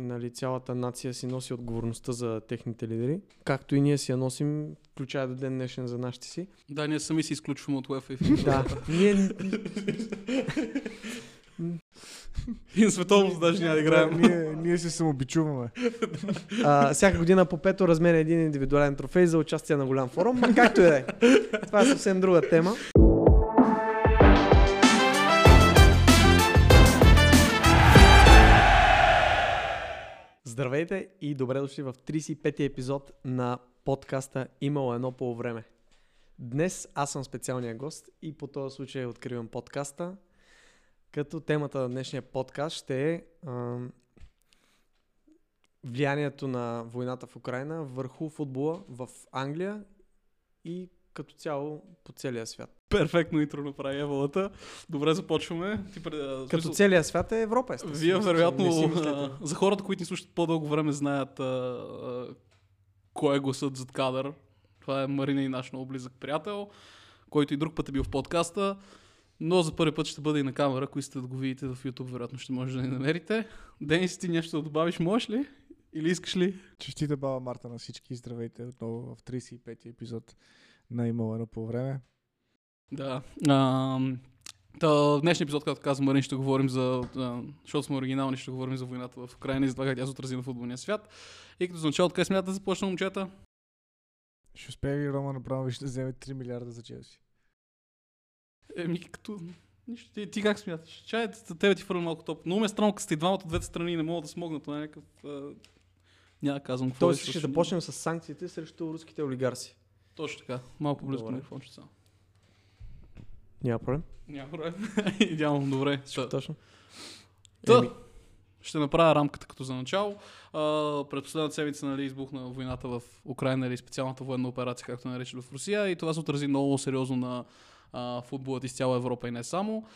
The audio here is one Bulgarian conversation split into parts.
нали, цялата нация си носи отговорността за техните лидери, както и ние си я носим, включая до ден днешен за нашите си. Да, ние сами си изключваме от UEFA и FIFA. Да, ние... И на световност даже няма да играем. ние, ние се самобичуваме. А, всяка година по пето разменя един индивидуален трофей за участие на голям форум, както и да е. Това е съвсем друга тема. Здравейте и добре дошли в 35-ти епизод на подкаста Имало едно по време. Днес аз съм специалния гост и по този случай откривам подкаста, като темата на днешния подкаст ще е ам, влиянието на войната в Украина върху футбола в Англия и като цяло по целия свят. Перфектно интро направи Евалата. Добре, започваме. Ти, пред- Като смисъл, целия свят е Европа, естествено. Вие вероятно, за хората, които ни слушат по-дълго време, знаят а, а, кой е гласът зад кадър. Това е Марина и наш много близък приятел, който и друг път е бил в подкаста. Но за първи път ще бъде и на камера, ако искате да го видите в YouTube, вероятно ще може да ни намерите. Денис, ти нещо да добавиш, можеш ли? Или искаш ли? Честита баба Марта на всички. Здравейте отново в 35-ти епизод на Имало едно по време. Да. А, та, в днешния епизод, както каза Марин, ще говорим за, а, защото сме оригинални, ще говорим за войната в Украина и за това как тя се отрази на футболния свят. И като за начало, откъде смятате да започна, момчета? Ще успее ли Роман Абрамович да вземе 3 милиарда за Челси? Еми, като... Нищо, ти, ти как смяташ? Чай, тебе ти фърля малко топ. Много ме е странно, като сте двамата от двете страни не могат да смогнат. Това е някакъв... А... Няма казвам какво Тоест е ще също. да почнем с санкциите срещу руските олигарси. Точно така. Малко по-близко Добре. на микрофонче само. Няма проблем. Няма проблем. Идеално, добре. Та- Точно. Та, Еми. ще направя рамката като за начало. А, през последната седмица нали, избухна войната в Украина или специалната военна операция, както наричат в Русия и това се отрази много сериозно на а, футболът из цяла Европа и не само.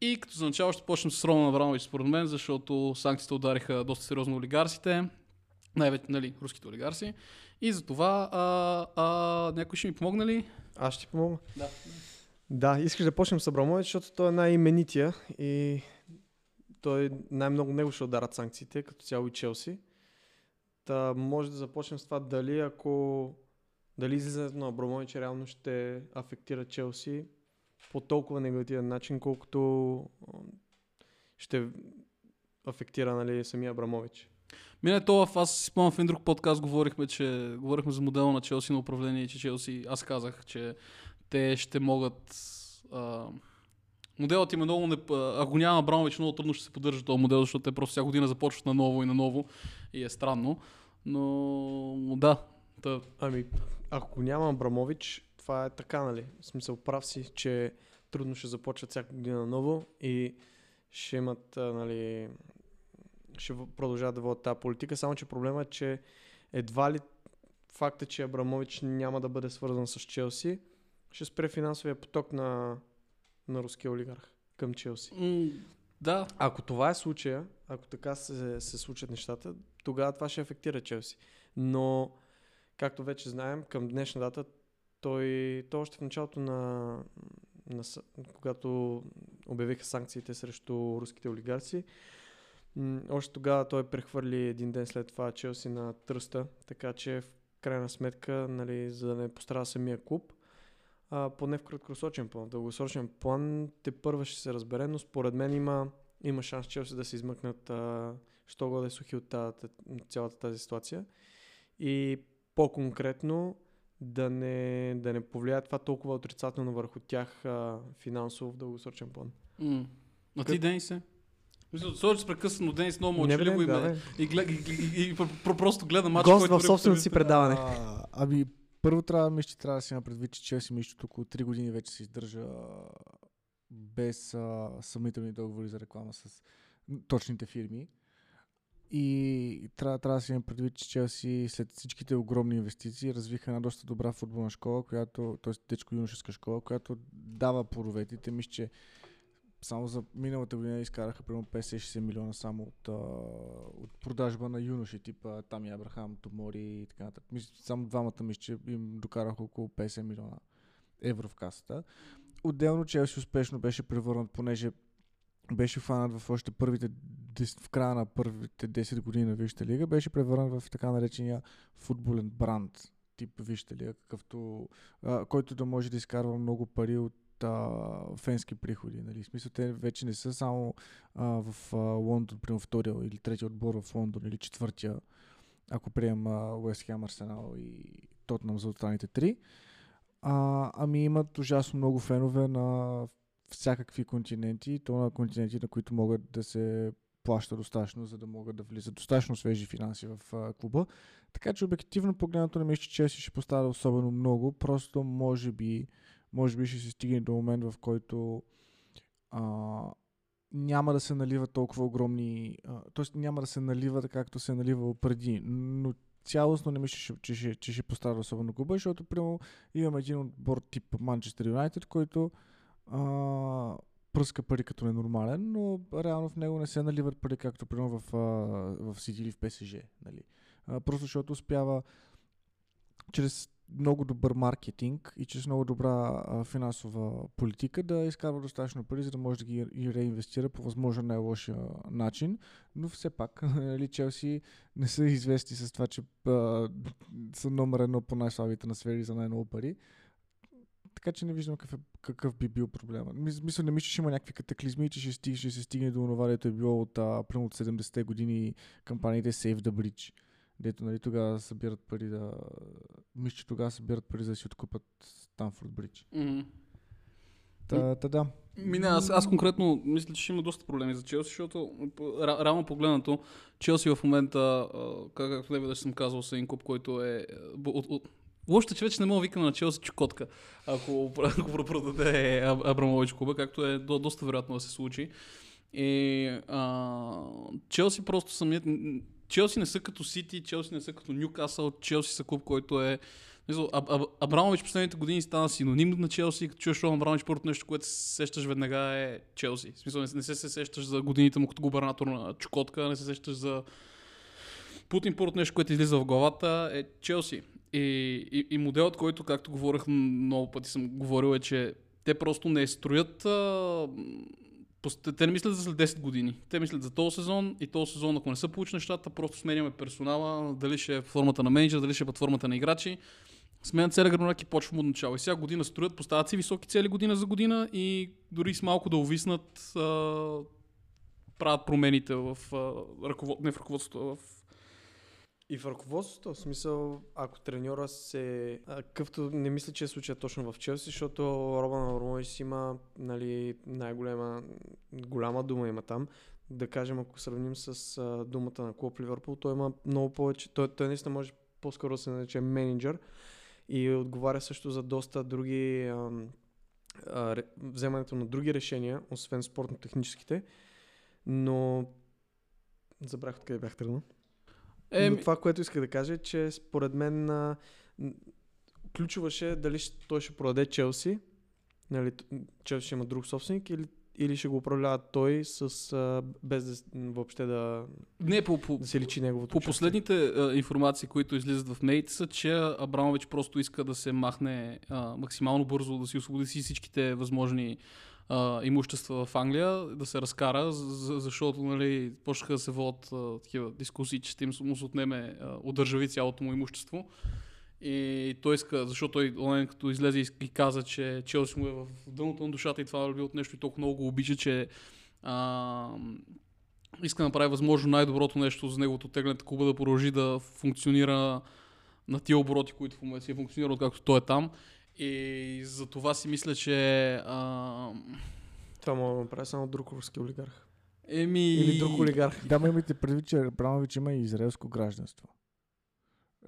И като за начало ще почнем с Роман Аврамович според мен, защото санкциите удариха доста сериозно олигарсите, най-вече нали, руските олигарси. И за това а, а, някой ще ми помогне ли? Аз ще ти помогна. Да. Да, искаш да почнем с Абрамович, защото той е най-именития и той най-много него ще ударат санкциите, като цяло и Челси. Та може да започнем с това дали ако дали излизането на Абрамович реално ще афектира Челси по толкова негативен начин, колкото ще афектира нали, самия Абрамович. Мине това, аз си спомням в един друг подкаст, говорихме, че говорихме за модела на Челси на управление, че Челси, аз казах, че те ще могат... А, моделът им е много... Не, ако няма Абрамович, много трудно ще се поддържа този модел, защото те просто всяка година започват на ново и на ново и е странно. Но да, та, Ами, ако няма Абрамович, това е така, нали? В смисъл, прав си, че трудно ще започват всяка година ново и ще имат, нали, ще продължават да водят тази политика, само че проблема е, че едва ли факта, че Абрамович няма да бъде свързан с Челси, ще спре финансовия поток на, на руския олигарх към Челси. м- да, Ако това е случая, ако така се, се случат нещата, тогава това ще афектира Челси. Но, както вече знаем, към днешна дата, той, той още в началото на, на когато обявиха санкциите срещу руските олигарси, още тогава той прехвърли един ден след това Челси на тръста, така че в крайна сметка, нали, за да не пострада самия клуб, а, поне в краткосрочен план. В дългосрочен план те първа ще се разбере, но според мен има, има шанс Челси да се измъкнат а, що годе сухи от тази, цялата тази ситуация. И по-конкретно да не, да не повлияе това толкова отрицателно върху тях а, финансово в дългосрочен план. м- а ти Как- Денис е? Мисля, Сори, че прекъсна, но Денис много мълчаливо и, да, и, глед- и, и, и, пр- пр- просто гледа матч, Гост който в собственото си предаване. А, ами, първо трябва, мисля, че трябва да си има предвид, че Челси мисля, около 3 години вече се издържа без а, съмнителни договори за реклама с точните фирми. И трябва, трябва да си има предвид, че Челси след всичките огромни инвестиции развиха една доста добра футболна школа, която, т.е. детско-юношеска школа, която дава поровете. Те мисля, че само за миналата година изкараха примерно 50-60 милиона само от, а, от продажба на юноши, типа Тами Абрахам, Томори и така нататък. Само двамата мисля, че им докараха около 50 милиона евро в касата. Отделно Челси успешно беше превърнат, понеже беше фанат в още първите в края на първите 10 години на Висшата лига, беше превърнат в така наречения футболен бранд, тип Висшата лига, какъвто, а, който да може да изкарва много пари от а, фенски приходи. Нали? В смисъл, те вече не са само а, в а, Лондон, примерно втория или третия отбор в Лондон или четвъртия, ако прием Уест Хем, Арсенал и Тотнам за останалите три. А, ами имат ужасно много фенове на всякакви континенти, то на континенти, на които могат да се плаща достатъчно, за да могат да влизат достатъчно свежи финанси в а, клуба. Така че обективно погледнато не мисля, че Челси ще поставя особено много, просто може би, може би ще се стигне до момент, в който а, няма да се налива толкова огромни, т.е. няма да се налива както се е наливало преди, но цялостно не мисля, че, че, че, че ще пострада особено клуба, защото примерно имаме един отбор тип Манчестър Юнайтед, който а, пръска пари като ненормален, но реално в него не се наливат пари, както примерно в, а, в Сити или в ПСЖ. Нали? А, просто защото успява чрез много добър маркетинг и чрез много добра а, финансова политика да изкарва достатъчно пари, за да може да ги реинвестира по възможно най-лошия начин. Но все пак, нали, Челси не са известни с това, че а, са номер едно по най-слабите на сфери за най-много пари. Така че не виждам какъв, е, какъв би бил проблема. Мисля, не мисля, че има някакви катаклизми, че ще, ще се стигне до това, дето е било от, а, от 70-те години кампаниите Save the Bridge. Дето нали, тогава събират пари да... Мисля, че тогава събират пари да си откупат Станфорд Бридж. Mm-hmm. Та, та да. Мина, аз, аз конкретно мисля, че ще има доста проблеми за Челси, защото реално погледнато Челси в момента, как, както не веднъж съм казал, са един клуб, който е от, от, Лошото, че вече не мога да викаме на Челси чукотка, ако, ако продаде Абрамович клуба, както е до, доста вероятно да се случи. И а, Челси просто самият... Челси не са като Сити, Челси не са като Ньюкасъл, Челси са клуб, който е... Аб, Аб, Абрамович последните години стана синоним на Челси, като чуеш Роман Абрамович, първото нещо, което се сещаш веднага е Челси. В смисъл, не, не се, се сещаш за годините му като губернатор на Чукотка, не се сещаш за Путин, първото нещо, което излиза в главата е Челси. И, и, и моделът, който, както говорих много пъти съм говорил, е, че те просто не строят а, те не мислят за след 10 години. Те мислят за този сезон и този сезон, ако не са получи нещата, просто сменяме персонала, дали ще е формата на менеджер, дали ще е формата на играчи. Сменят целия гръбнак и почвам от начало. И сега година строят, поставят си високи цели година за година и дори с малко да увиснат, правят промените в, ръковод... не в ръководството, в и в ръководството, в смисъл, ако треньора се... Къвто не мисля, че е случая точно в Челси, защото Робан Абрамович има нали, най-голема голяма дума има там. Да кажем, ако сравним с а, думата на клуб Ливърпул, той има много повече... Той, той наистина може по-скоро да се нарече менеджер и отговаря също за доста други... А, а, вземането на други решения, освен спортно-техническите. Но забрах откъде бях тръгнал. Е, Но това, което исках да кажа е, че според мен а, ключоваше дали той ще продаде Челси, нали, Челси ще има друг собственик или, или ще го управлява той с, а, без да, въобще да, Не, по, по, да се личи неговото По участие. последните а, информации, които излизат в медиите са, че Абрамович просто иска да се махне а, максимално бързо, да си освободи всичките възможни а, имущества в Англия, да се разкара, защото нали, почнаха да се водят такива дискусии, че ще им му се отнеме, а, удържави цялото му имущество. И той иска, защото той онлайн като излезе и каза, че Челси му е в дъното на душата и това е от нещо и толкова много го обича, че а, иска да направи възможно най-доброто нещо за неговото теглянето клуба да продължи да функционира на тия обороти, които в момента си функционират, както той е там. И за това си мисля, че... А... Това мога да направи само друг руски олигарх. Еми... Или друг олигарх. Да, ме имайте предвид, че Абрамович има и израелско гражданство.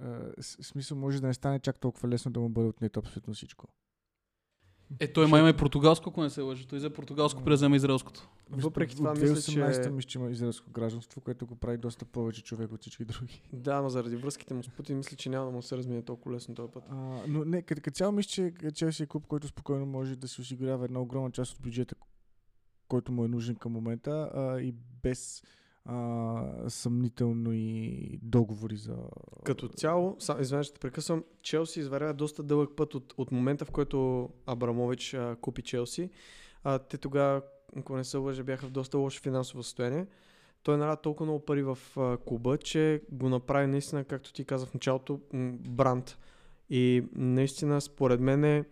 Е, смисъл може да не стане чак толкова лесно да му бъде отнето абсолютно всичко. Е, той май има и португалско, ако не се лъжи. Той за португалско презема израелското. Въпреки това, мисля, че... мисля, че има израелско гражданство, което го прави доста повече човек от всички други. Да, но заради връзките му с Путин, мисля, че няма да му се размине толкова лесно този път. А, но не, като, като цяло мисля, че Челси е клуб, който спокойно може да се осигурява една огромна част от бюджета, който му е нужен към момента а, и без а, съмнително и договори за... Като цяло, извинявай, ще прекъсвам, Челси изварява доста дълъг път от, от момента, в който Абрамович а, купи Челси. А, те тогава, ако не се лъжа, бяха в доста лошо финансово състояние. той наля толкова много пари в а, клуба, че го направи наистина, както ти каза в началото, бранд. И наистина, според мен е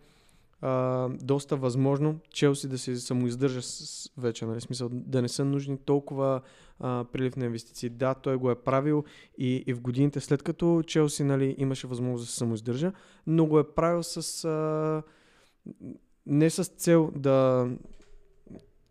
а, доста възможно Челси да се самоиздържа с вече, нали, смисъл да не са нужни толкова а, прилив на инвестиции. Да, той го е правил и, и в годините след като Челси нали, имаше възможност да се самоиздържа, но го е правил с а, не с цел да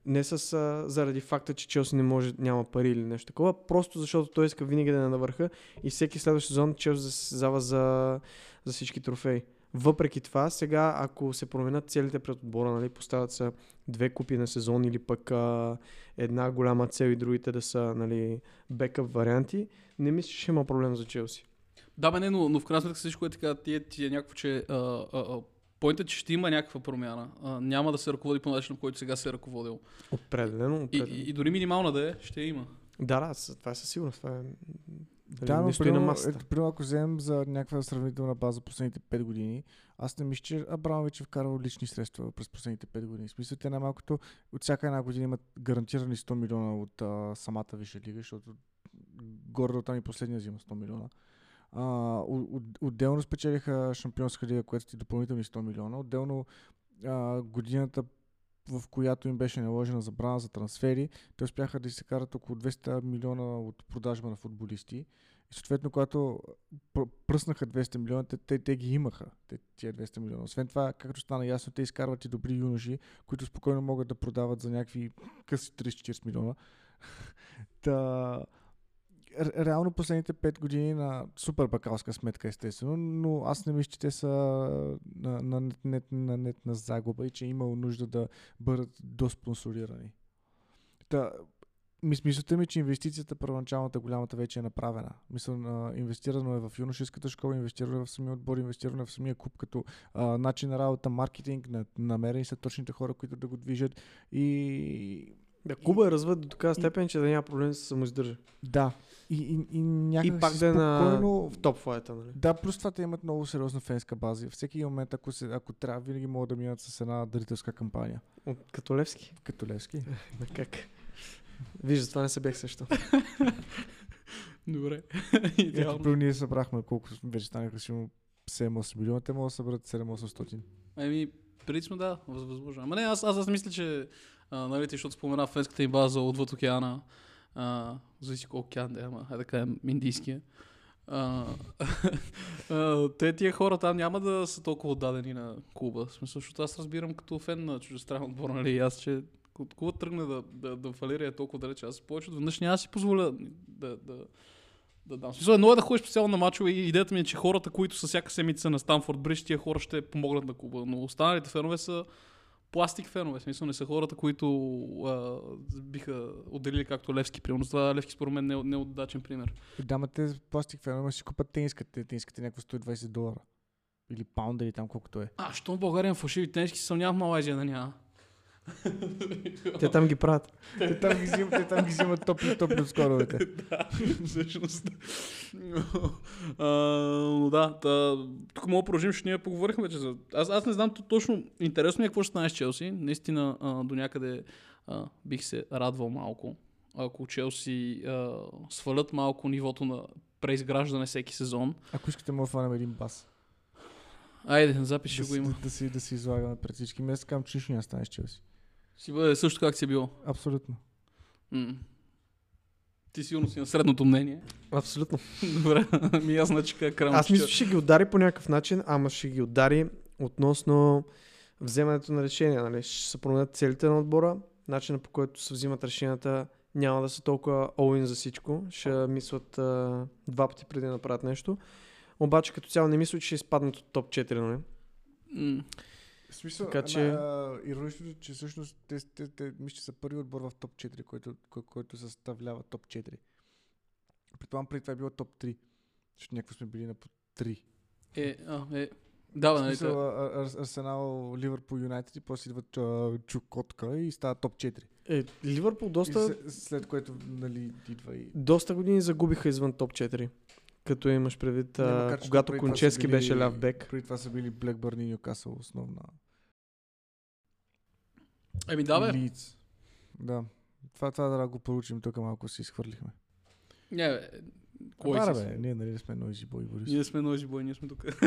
не с, а, заради факта, че Челси не може, няма пари или нещо такова, просто защото той иска винаги да е на върха и всеки следващ сезон Челси да се състезава за, за всички трофеи. Въпреки това, сега ако се променят целите пред отбора, нали, поставят се две купи на сезон или пък а, една голяма цел и другите да са нали, бекъп варианти, не мисля, че има проблем за Челси. Да, бе, не, но, но в крайна сметка всичко е така, ти е, ти е някакво, че а, а, а, Поинтът, че ще има някаква промяна. А, няма да се ръководи по начин, по който сега се е ръководил. Определено, И, определено. и, и дори минимална да е, ще има. Да, да, това е със сигурност. Това е... Да, но не стои на масата. ето, примерно, ако вземем за някаква сравнителна база последните 5 години, аз не мисля, че Абрамович е вкарал лични средства през последните 5 години. В смисъл, те най-малкото от всяка една година имат гарантирани 100 милиона от а, самата Висша лига, защото горе там и последния взима 100 милиона. А, от, от, отделно спечелиха Шампионска лига, което ти допълнителни 100 милиона. Отделно а, годината в която им беше наложена забрана за трансфери, те успяха да се карат около 200 милиона от продажба на футболисти. И съответно, когато пр- пръснаха 200 милиона, те, те, те ги имаха, те, тия 200 милиона. Освен това, както стана ясно, те изкарват и добри юноши, които спокойно могат да продават за някакви къси 30-40 милиона. Та, реално последните 5 години на супер бакалска сметка, естествено, но аз не мисля, че те са на, на, нет, нет, на нетна загуба и че е имало нужда да бъдат доспонсорирани. Та, мис- мисълта ми, че инвестицията, първоначалната, голямата вече е направена. Мисля, инвестирано е в юношеската школа, инвестирано е в самия отбор, инвестирано е в самия клуб като а, начин на работа, маркетинг, на, намерени са точните хора, които да го движат и Да, Куба е развит до такава степен, че да няма проблем да се самоиздържа. да. И, и, и някак И пак да е на спокойно- в топ флайта, нали? Да, плюс това те имат много сериозна фенска база. Всеки момент, ако, се, ако трябва, винаги могат да минат с една дарителска кампания. От, като Левски. Като Левски. Да, как? Вижда, това не се бех също. Добре. Идеално. ние събрахме колко вече станаха сигурно 7-8 милиона, те могат да съберат 7-800. Еми, преди сме да, въз- възможно. Ама не, аз, аз, аз мисля, че, а, нали, защото спомена фенската им база отвъд океана, а, зависи колко океан да е, ама, да кажем, индийския. А, те тия хора там няма да са толкова отдадени на клуба. В смисъл, защото аз разбирам като фен на чуждестранен отбор, нали, аз, че ако клубът тръгне да, да, да фалира е толкова далече, аз повече от веднъж няма да си позволя да, да, да дам. Смисъл, едно е да ходиш специално на мачове и идеята ми е, че хората, които са всяка седмица на Станфорд Бридж, тия хора ще помогнат на клуба. Но останалите фенове са пластик фенове. В смисъл не са хората, които а, биха отделили както Левски. Примерно това Левски според мен не е не е удачен пример. И да, ма те пластик фенове си купат тениската, тениската някаква 120 долара. Или паунда, или там колкото е. А, що в България има фалшиви тениски, съмнявам Малайзия да няма. Те там ги правят. те там ги взимат, те там ги взимат топли, топли от скоровете. да, всъщност. а, но да, та, тук мога да продължим, защото ние поговорихме вече за... Аз, аз не знам то- точно, интересно ми е какво ще стане с Челси. Наистина а, до някъде а, бих се радвал малко, ако Челси а, свалят малко нивото на преизграждане всеки сезон. Ако искате, мога да фанем един бас. Айде, ще да, го има. Да, да, си, да си излагаме пред всички. Аз казвам, че нищо да стане с Челси. Си бъде също как си е било. Абсолютно. М. Ти сигурно си на средното мнение. Абсолютно. Добре, ми аз значи как крам. Аз мисля, че ще ги удари по някакъв начин, ама ще ги удари относно вземането на решения. Нали? Ще се променят целите на отбора, начина по който се взимат решенията няма да са толкова all-in за всичко. Ще мислят а, два пъти преди да направят нещо. Обаче като цяло не мисля, че ще изпаднат от топ 4. Нали? М. В смисъл, Така че... че- а, ироничното, че всъщност те, те, те, мисля, че са първи отбор в топ 4, който, кой, който съставлява топ 4. Предполагам, преди това е било топ 3. Защото някакво сме били на по 3. Е, а, е. Да, нали, смисъл, Арсенал, Ливърпул, Юнайтед и после идват а, Чукотка и става топ 4. Е, Ливърпул доста, И след, след което нали, идва и... доста години загубиха извън топ 4. Като имаш предвид, Не, макар, когато Кончески били- беше ляв бек. Преди това са били Блекбърн и Ньюкасъл основна. Еми да, бе. Лийдс. Да. Това, това да го получим тук малко си изхвърлихме. Не, бе. Кой Бара, си? бе, ние нали не сме нойзи бой, Борис. Ние сме ножи бой, ние сме тук.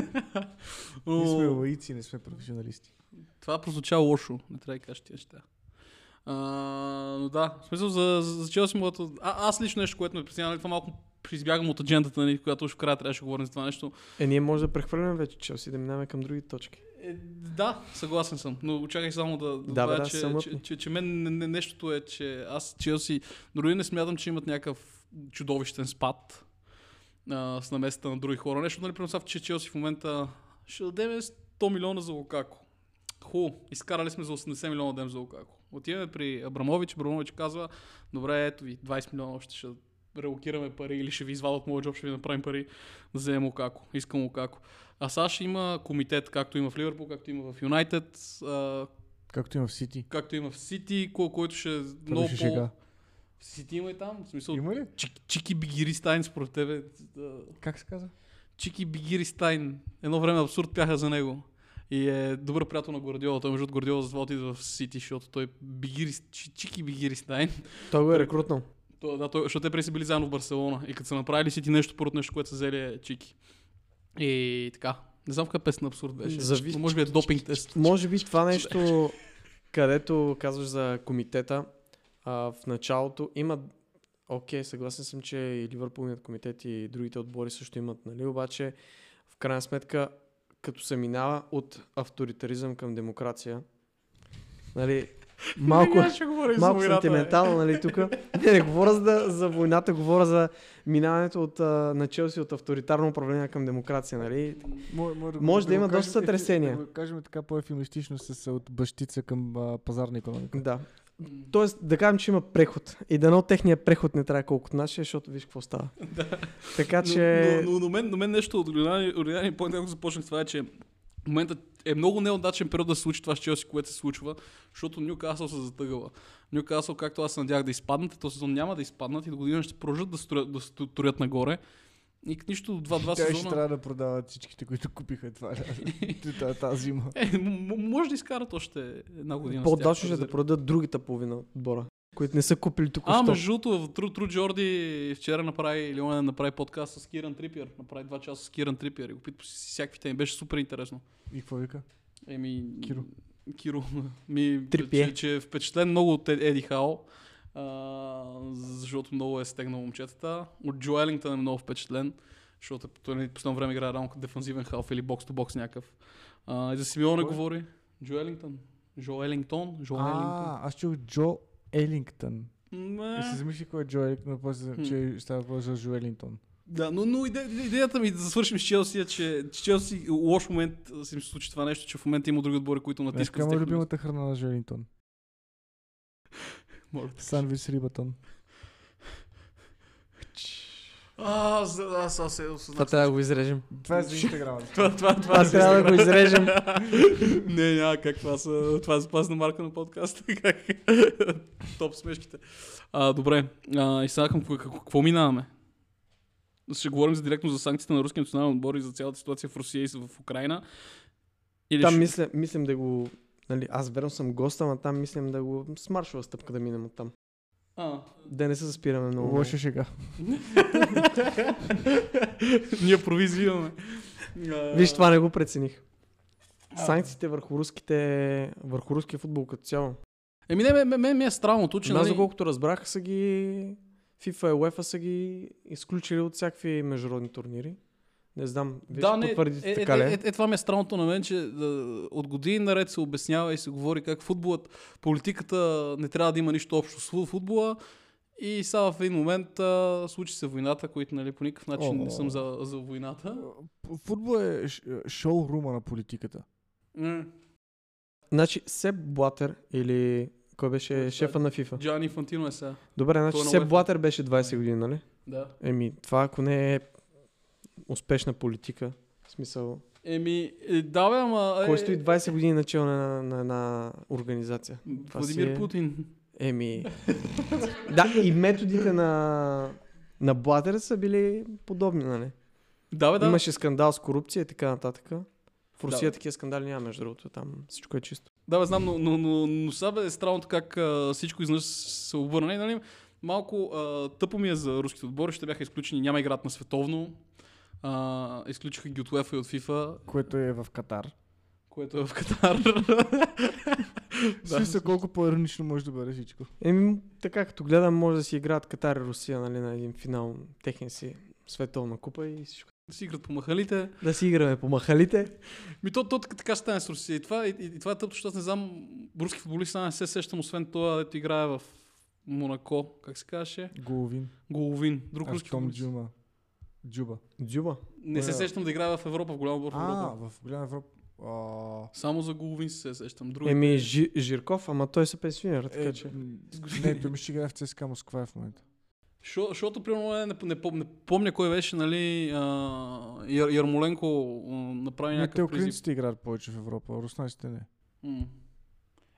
Ние сме Но, лаици, не сме професионалисти. това прозвуча лошо. Не трябва да кажеш тия неща. А, но да, в смисъл за, за, за Челси моето... А, аз лично нещо, което ме притеснява, нали, това малко избягам от аджендата, нали, която уж в края трябваше да говорим за това нещо. Е, ние може да прехвърляме вече Челси, да минаваме към други точки. Е, да, съгласен съм, но очакай само да, да, Да, да, че, че, че, че, мен не, не, нещото е, че аз Челси дори не смятам, че имат някакъв чудовищен спад а, с намесата на други хора. Нещо, нали, примерно, че Челси в момента ще дадем 100 милиона за Лукако. Хубаво, изкарали сме за 80 милиона дадем за Лукако. Отиваме при Абрамович, Абрамович казва, добре, ето ви, 20 милиона още ще релокираме пари или ще ви извадят от моят джоб, ще ви направим пари да вземем Лукако. Искам Лукако. А сега ще има комитет, както има в Ливърпул, както има в Юнайтед, Както има в Сити. както има в Сити, ко- който ще е много по... шега. В Сити има и там. В смисъл, Има ли? Чики, Чики Бигиристайн според тебе. Как се казва? Чики Бигиристайн. Едно време абсурд пяха за него. И е добър приятел на Гвардиола. Той между другото Гвардиола затова отиде в Сити, защото той Бигирис, Чи- Чики Бигиристайн. Той го е рекрутнал. То, да, той, защото те преди са били заедно в Барселона. И като са направили Сити нещо, първото нещо, което са взели е Чики. И така. Не знам каква песен абсурд беше. Зави- Но може би е допинг тест. Може би това нещо, където казваш за комитета, а, в началото има... Окей, съгласен съм, че и Ливърпулният комитет и другите отбори също имат, нали? Обаче, в крайна сметка, като се минава от авторитаризъм към демокрация, нали, малко, малко сантиментално, нали, тук. Не, не говоря за, за войната, говоря за минаването от, а, на Челси от авторитарно управление към демокрация, нали? Може да има го кажем доста сътресения. Да го кажем така по-ефемистично с от бащица към а, пазарна економика. Да. Тоест, да кажем, че има преход. И дано техния преход не трябва колкото нашия, защото виж какво става. Така че... Но, но, но, но, мен, но мен нещо от point, когато започнах това е, че момента е много неудачен период да се случи това с Челси, което се случва, защото Нюкасъл се затъгала. Нюкасъл, както аз се надях да изпаднат, този сезон няма да изпаднат и до година ще продължат да строят, да строят нагоре. И нищо два-два Те ще сезона. трябва да продават всичките, които купиха това тази, тази зима. Е, може да изкарат още една година. тях. ще да продадат другата половина от отбора, които не са купили тук. А, между другото, Тру, Тру Джорди вчера направи, или он направи подкаст с Киран Трипиер. Направи два часа с Киран Трипиер и го пита си всякакви теми. Беше супер интересно. И какво вика? Еми, Киро. Киро. Ми, Трипие. че, че е впечатлен много от Ед- Еди Хао, а, защото много е стегнал момчетата. От Джо Елингтън е много впечатлен, защото той нали, последно време играе рано като дефанзивен халф или бокс-то-бокс някакъв. А, и за Симеоне говори. Джо Елингтън. Джо Елингтон. Джо Елингтон. А, аз чух Джо Елингтън. Ме. И се замисли кой е Джо Елингтон, но после, Хм. че става въпрос за Джо Елингтон. Да, но, но иде, идеята ми да свършим с Челси е, че, че Челси лош момент се им се случи това нещо, че в момента има други отбори, които натискат. с е любимата храна на те. Сандвич с рибатон. А, аз, аз, аз, аз, Това трябва да го изрежем. Това е за Инстаграма. това, това, това, Това трябва да го изрежем. не, няма как, това, са, това е запазна марка на подкаста. Как? Топ смешките. А, добре, а, и сега към какво, минаваме? Ще говорим за директно за санкциите на руския национален отбор и за цялата ситуация в Русия и в Украина. Или Там ще- мисля, мислим да го... Нали, аз верно съм гост, ама там мислим да го с маршова стъпка да минем от там. А, Да не се заспираме много. Лоша шега. Ние. А, Виж, това не го прецених. Санкциите върху руските, върху руския футбол като цяло. Еми не, мен ми е странното, че... Аз, нали, доколкото разбрах, са ги... FIFA и UEFA са ги изключили от всякакви международни турнири. Не знам, вие да, ще не, потвърдите е, така е, ли? е, е? е, е, това ми е странното на мен, че да, от години наред се обяснява и се говори как футболът, политиката не трябва да има нищо общо с фу- футбола. И сега в един момент а, случи се войната, които нали, по никакъв начин не съм за, за войната. Футбол е шоурума на политиката. М, Значи, Себ Блатер или кой беше е шефа на FIFA? Джани Фантино е сега. Добре, значи е Себ UEFA. Блатер беше 20 години, нали? Да. Еми, това ако не е успешна политика, в смисъл, Еми, е, да бе, ама... е, кой стои 20 години начало на, на една организация? Това Владимир е- Путин. Еми, да, и методите на, на Блатер са били подобни, нали? Да, бе, да. Имаше скандал с корупция и така нататък. В Русия Да. такива скандали няма, между другото, там всичко е чисто. Да, бе, знам, но, но, но, но сега бе е странното как а, всичко изнъж се обърна. И, Нали? Малко а, тъпо ми е за руските отбори, ще бяха изключени, няма играт на световно. А, изключиха ги от UEFA и от FIFA, Което е в Катар. което е в Катар. Да. Смисъл колко по-иронично може да бъде всичко. Еми, така като гледам, може да си играят Катар и Русия нали, на един финал техния си световна купа и всичко. да си играт по махалите. Да си играме по махалите. Ми то, то така, стане с Русия. И това, и, и, и това е тъпо, защото аз не знам, руски футболист не се сещам, освен това, дето играе в Монако, как се казваше? Головин. Головин. Друг руски футболист. Джума. Джуба. Дзюба. Не се е? сещам да играе в Европа, в голям отбор в А, Европа. в Голяма Европа. А, Само за Головин се сещам. Други. Еми, Жи, Жирков, ама той се пенсионира, така е, че. не, той ми ще играе в ЦСКА Москва в момента. Шо- Защото, примерно, не, не, не, пом- не помня кой беше, нали, а, Яр, Ярмоленко а, направи Не, те някакъв призив. украинците играят повече в Европа, а руснаците не. М.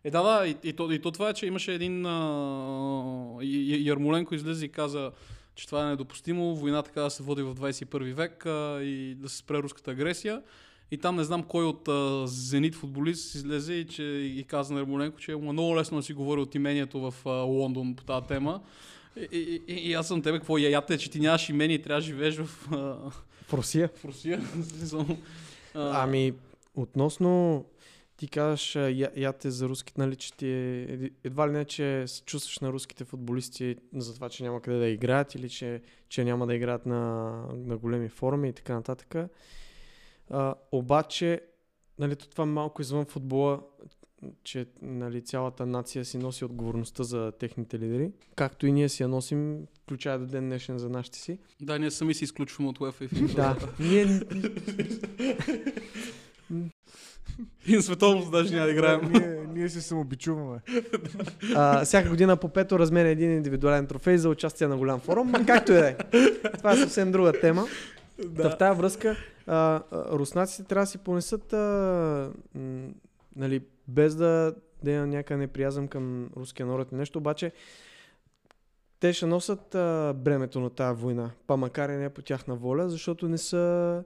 Е, да, да, и, и, то, и то това е, че имаше един а, Ярмоленко излезе и каза, че това е недопустимо, война така да се води в 21 век а, и да се спре руската агресия. И там не знам кой от а, Зенит футболист излезе и, че, и каза на Ярмоленко, че е много лесно да си говори от имението в а, Лондон по тази тема. И, и, и, аз съм тебе, какво яята, че ти нямаш имение и трябва да живееш в, а, В Русия. в Русия. Ами, относно ти казваш а, я, яте за руските, нали, че ти е, едва ли не, че се чувстваш на руските футболисти за това, че няма къде да играят или че, че няма да играят на, на големи форми и така нататък. А, обаче, нали, то това е малко извън футбола, че нали, цялата нация си носи отговорността за техните лидери, както и ние си я носим, включая до ден днешен за нашите си. да, ние сами се изключваме от UEFA. Да, ние И на световност даже няма да играем. ние, ние се самобичуваме. А, всяка година по пето разменя един индивидуален трофей за участие на голям форум, ма както и да е. Това е съвсем друга тема. Да. В тази връзка а, руснаците трябва да си понесат, а, м, нали, без да, да има някакъв неприязъм към руския народ и нещо, обаче те ще носят а, бремето на тази война, па макар и не по тяхна воля, защото не са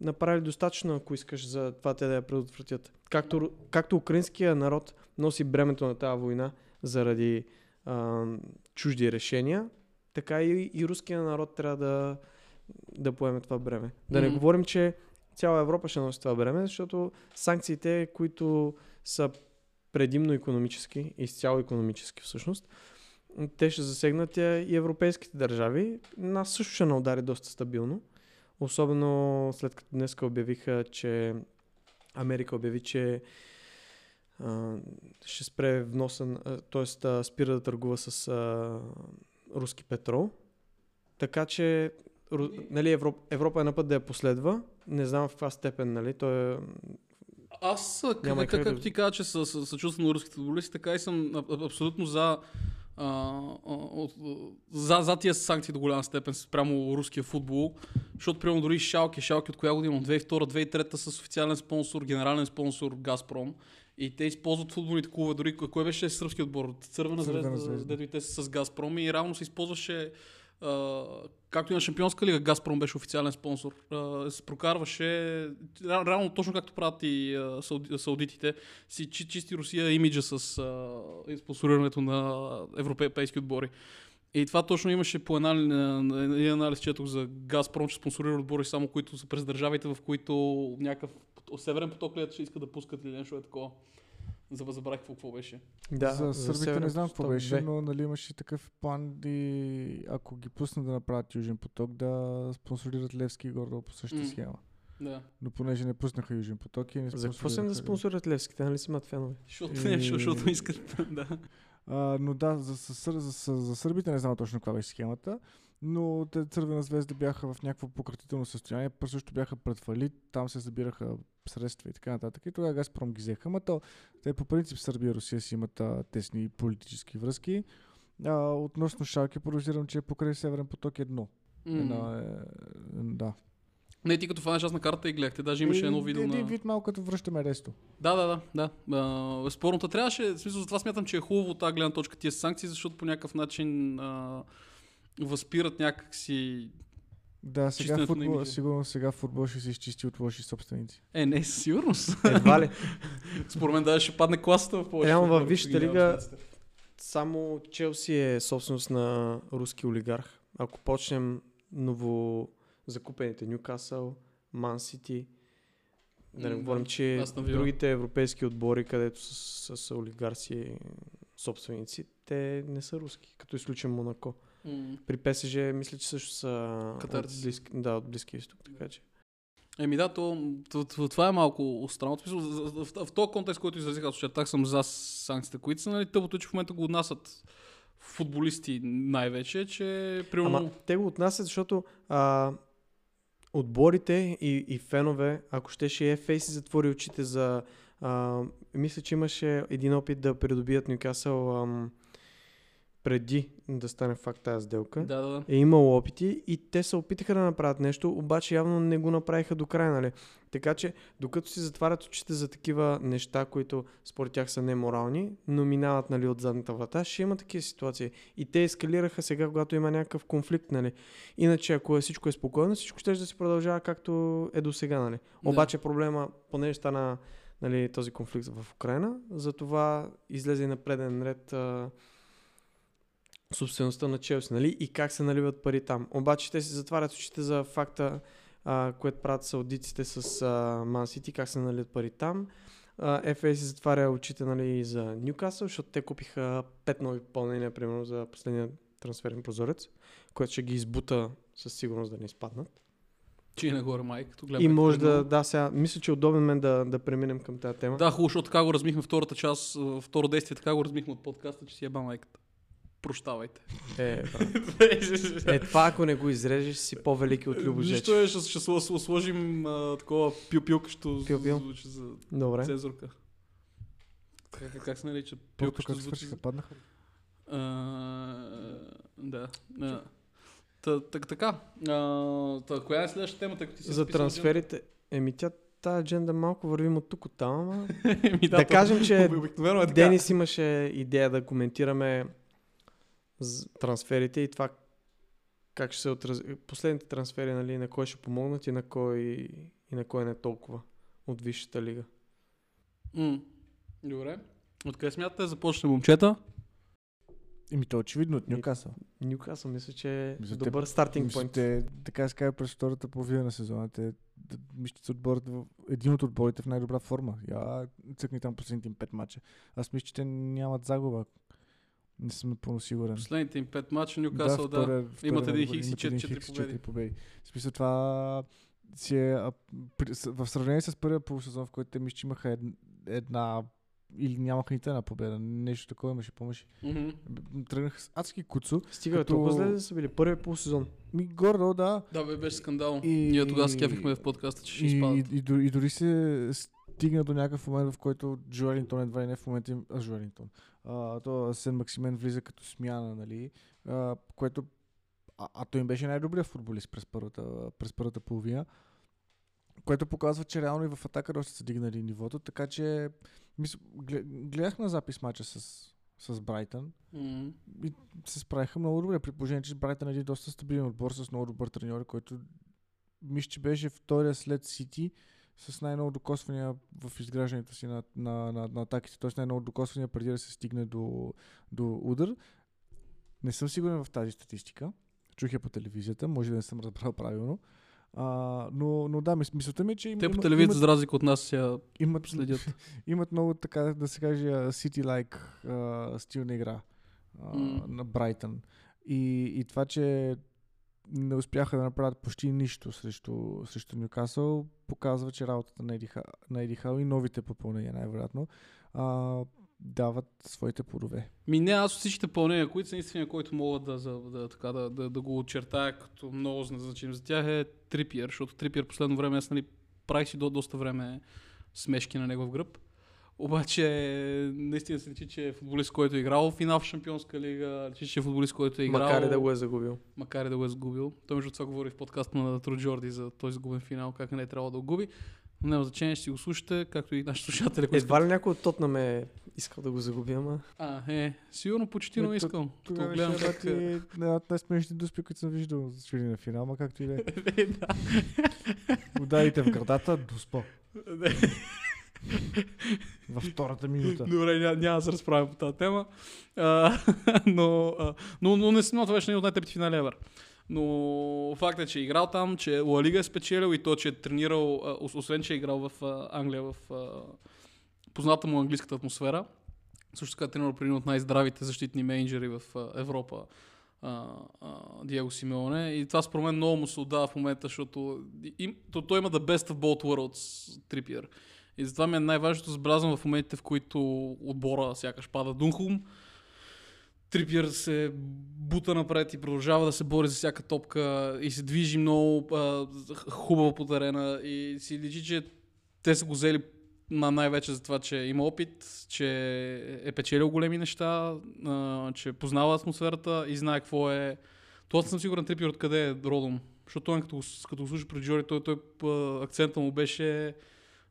направили достатъчно, ако искаш за това те да я предотвратят. Както, както украинския народ носи бремето на тази война заради а, чужди решения, така и, и руския народ трябва да, да поеме това бреме. Да не Мгм. говорим, че цяла Европа ще носи това бреме, защото санкциите, които са предимно економически, изцяло економически всъщност, те ще засегнат и европейските държави. Нас също ще наудари доста стабилно. Особено след като днес обявиха, че Америка обяви, че а, ще спре вноса, т.е. спира да търгува с а, руски петрол. Така че нали, Европа, Европа е на път да я последва. Не знам в каква степен, нали? Той е... Аз, как, как, как ти кажа, че съ- съ- съчувствам на руските футболисти, така и съм абсолютно за, а, от, за, за тия санкции до голяма степен спрямо руския футбол, защото примерно дори Шалки, Шалки от коя година, от 2002-2003 с официален спонсор, генерален спонсор Газпром. И те използват футболните клубове, дори кой беше сръбски отбор? Цървена Цървена звезда, звезда. дето и те са с Газпром и равно се използваше както и на Шампионска лига, Газпром беше официален спонсор. Се прокарваше, ре- реално точно както правят и сауди, саудитите, си чи, чисти Русия имиджа с спонсорирането на европейски отбори. И това точно имаше по една, един анализ, четох за Газпром, че спонсорира отбори само които са през държавите, в които някакъв Северен поток ли ще иска да пускат или нещо е такова. Заб- Забравих какво, какво беше. Да, за сърбите не знам какво беше, но нали имаше такъв план и ако ги пуснат да направят Южен поток, да спонсорират Левски и гордо по същата М. схема. Да. Но понеже не пуснаха Южен поток и не За какво съм да спонсорират Левските? Нали си имат фенове? Защото, И- не, защото искат. да. А, но да, за, за, за, за, за сърбите не знам точно каква беше схемата, но те Цървена звезда бяха в някакво пократително състояние, пък също бяха пред фалит, там се събираха средства и така нататък. И тогава Газпром ги взеха. Ма то, те по принцип Сърбия и Русия си имат а, тесни политически връзки. А, относно Шалке, подозирам, че е покрай Северен поток едно. М. Една, е, да. Не, ти като фанеш аз на карта и гледахте, даже имаше И- едно видео един на... вид малко като връщаме Ресто. Да, да, да, да. А, спорното трябваше, в смисъл, затова смятам, че е хубаво тази гледна точка тия санкции, защото по някакъв начин а, възпират някакси Да, сега футбол, сигурно сега футбол ще се изчисти от лоши собственици. Е, не, със сигурност. Едва ли. Според мен даже ще падне класата в повечето. Реално във Висшата лига-. Само Челси е собственост на руски олигарх. Ако почнем ново закупените Ньюкасъл, Ман Сити, да не говорим, че другите европейски отбори, където са, са, са олигарси собственици, те не са руски, като изключим Монако. М. При ПСЖ мисля, че също са от, Катарци. близки, да, от Близкия изток, така че. Еми да, то, то, то, това е малко странно. В, в, в, в, този контекст, който изразих, аз очертах съм за санкциите, които са, нали, тъпото, е, че в момента го отнасят футболисти най-вече, че примерно... Ама те го отнасят, защото а, отборите и, и фенове, ако щеше и FA си затвори очите за... А, мисля, че имаше един опит да придобият Ньюкасъл ам, преди да стане факт тази сделка. Да, да. Е имало опити и те се опитаха да направят нещо, обаче явно не го направиха до края, нали? Така че, докато си затварят очите за такива неща, които според тях са неморални, но минават нали, от задната врата, ще има такива ситуации. И те ескалираха сега, когато има някакъв конфликт, нали? Иначе, ако е всичко е спокойно, всичко ще да се продължава както е до сега, нали? Да. Обаче проблема, понеже стана нали, този конфликт в Украина, затова излезе и на преден ред а, собствеността на Челси, нали? И как се наливат пари там. Обаче те си затварят очите за факта, а, което правят саудиците с Ман Сити, как се наливат пари там. А, FA си затваря очите нали, и за Ньюкасъл, защото те купиха пет нови попълнения, примерно, за последния трансферен прозорец, което ще ги избута със сигурност да не изпаднат. Чи е нагоре май, като гледам. И може да, да, сега, мисля, че е удобен мен да, да преминем към тази тема. Да, хубаво, защото така го размихме втората част, второ действие, така го размихме от подкаста, че си еба майката. Прощавайте. Е, брат. е, това ако не го изрежеш, си по-велики от Любо Жечев. Нищо е, ще, ще сл- сложим а, такова пил-пилкащо Пил-пил. звучи за Добре. цензурка. Как, как, как се нарича? Тук Пилкащо как звучи паднаха. А, да. А, Та, так, така. А, та, коя е следващата тема, тъй като ти си За трансферите. Еми, тя тази адженда малко вървим от тук от там, ама... Еми, да кажем, че е. Денис имаше идея да коментираме трансферите и това как ще се отрази. Последните трансфери, нали, на кой ще помогнат и на кой, и на кой не толкова от Висшата лига. М. Добре. Откъде смятате да започне момчета? Ими то е очевидно от Ми, Ньюкасъл. Нюкасъл мисля, че е Мисля, те- добър стартинг Мисля, пойнт. те, така се казва през втората половина на сезона. Те, д- мисля, че отборът, един от отборите в най-добра форма. Я цъкни там последните им пет мача. Аз мисля, че те нямат загуба. Не съм напълно сигурен. Последните им пет мача Нюкасъл, да. отбор, хикс и имат един четири хикс и победи. четири победи. В смисъл това си е, а, при- с- в сравнение с първия полусезон, в който те мисля, че имаха ед, една или нямаха нито една победа. Нещо такова имаше, помниш. Мгм. Тръгнаха с адски куцо. Стига, като- толкова зле да са били. Първият полусезон. Ми горе, да. Да, бе, беше скандал. И- Ние тогава се кефихме в подкаста, че ще И, изпадат. и, и, и дори се стигна до някакъв момент, в който Джоелинтон едва ли не в момента им... А, Джоелинтон. А, то Сен Максимен влиза като смяна, нали? А, което... А, а той им беше най-добрият футболист през първата, през първата половина. Което показва, че реално и в атака доста са дигнали нивото, така че гле- гледах на запис мача с, с Брайтън М. и се справиха много добре, при положение, че Брайтън е един доста стабилен отбор с много добър треньор, който мисля, че беше втория след Сити с най-много докосвания в изграждането си на, на, на, на атаките, т.е. най-много докосвания преди да се стигне до, до удар. Не съм сигурен в тази статистика. Чух я по телевизията, може да не съм разбрал правилно. А, но, но да, мис- мисълта ми е, че им, Те по телевизията, за разлика от нас, сега имат, следят. имат много, така да се каже, City-like а, стил на игра а, М. на Брайтън. И, и това, че не успяха да направят почти нищо срещу, срещу Ньюкасъл, показва, че работата на Еди, Хал и новите попълнения най-вероятно а, дават своите плодове. Ми не, аз всичките пълнения, които са единствения, който мога да, за, да, така, да, да, да го очертая като много значим за тях е Трипиер, защото Трипиер последно време аз нали, правих си до доста време смешки на негов гръб. Обаче, наистина се личи, че е футболист, който е играл в финал в Шампионска лига, личи, че е футболист, който е играл. Макар и да го е загубил. макар и да го е загубил. Той между това говори в подкаста на Тру Джорди за този загубен финал, как не е трябвало да го губи. Но няма значение, ще си го слушате, както и нашите слушатели. които Едва ли някой от Тотнам е искал да го загубя, ама... А, е, сигурно почти Е, не то- искам. То Тогава гледам как... бъде една от най-смешните дуспи, които съм виждал за чули на финал, ма както и да е. Е, да. Ударите в градата, дуспа. Във втората минута. Добре, няма, няма да се разправя по тази тема. А, но, а, но, но не съм, това беше един от най-тъпите финали ever. Но факт е, че е играл там, че Ла Лига е спечелил и то, че е тренирал, освен, че е играл в Англия, в позната му английската атмосфера. Също така е тренирал при един от най-здравите защитни менеджери в Европа, Диего Симеоне. И това според мен много му се отдава в момента, защото им, то, той има the best of both worlds, Трипиер. И затова ми е най-важното, забелязвам в моментите, в които отбора сякаш пада Дунхум. Трипиер се бута напред и продължава да се бори за всяка топка и се движи много хубаво по терена и си личи, че те са го взели на най-вече за това, че има опит, че е печелил големи неща, а, че познава атмосферата и знае какво е. Това съм сигурен Трипиер откъде е родом. Защото той, като, като го слушаш при Джори, той, той, а, акцента му беше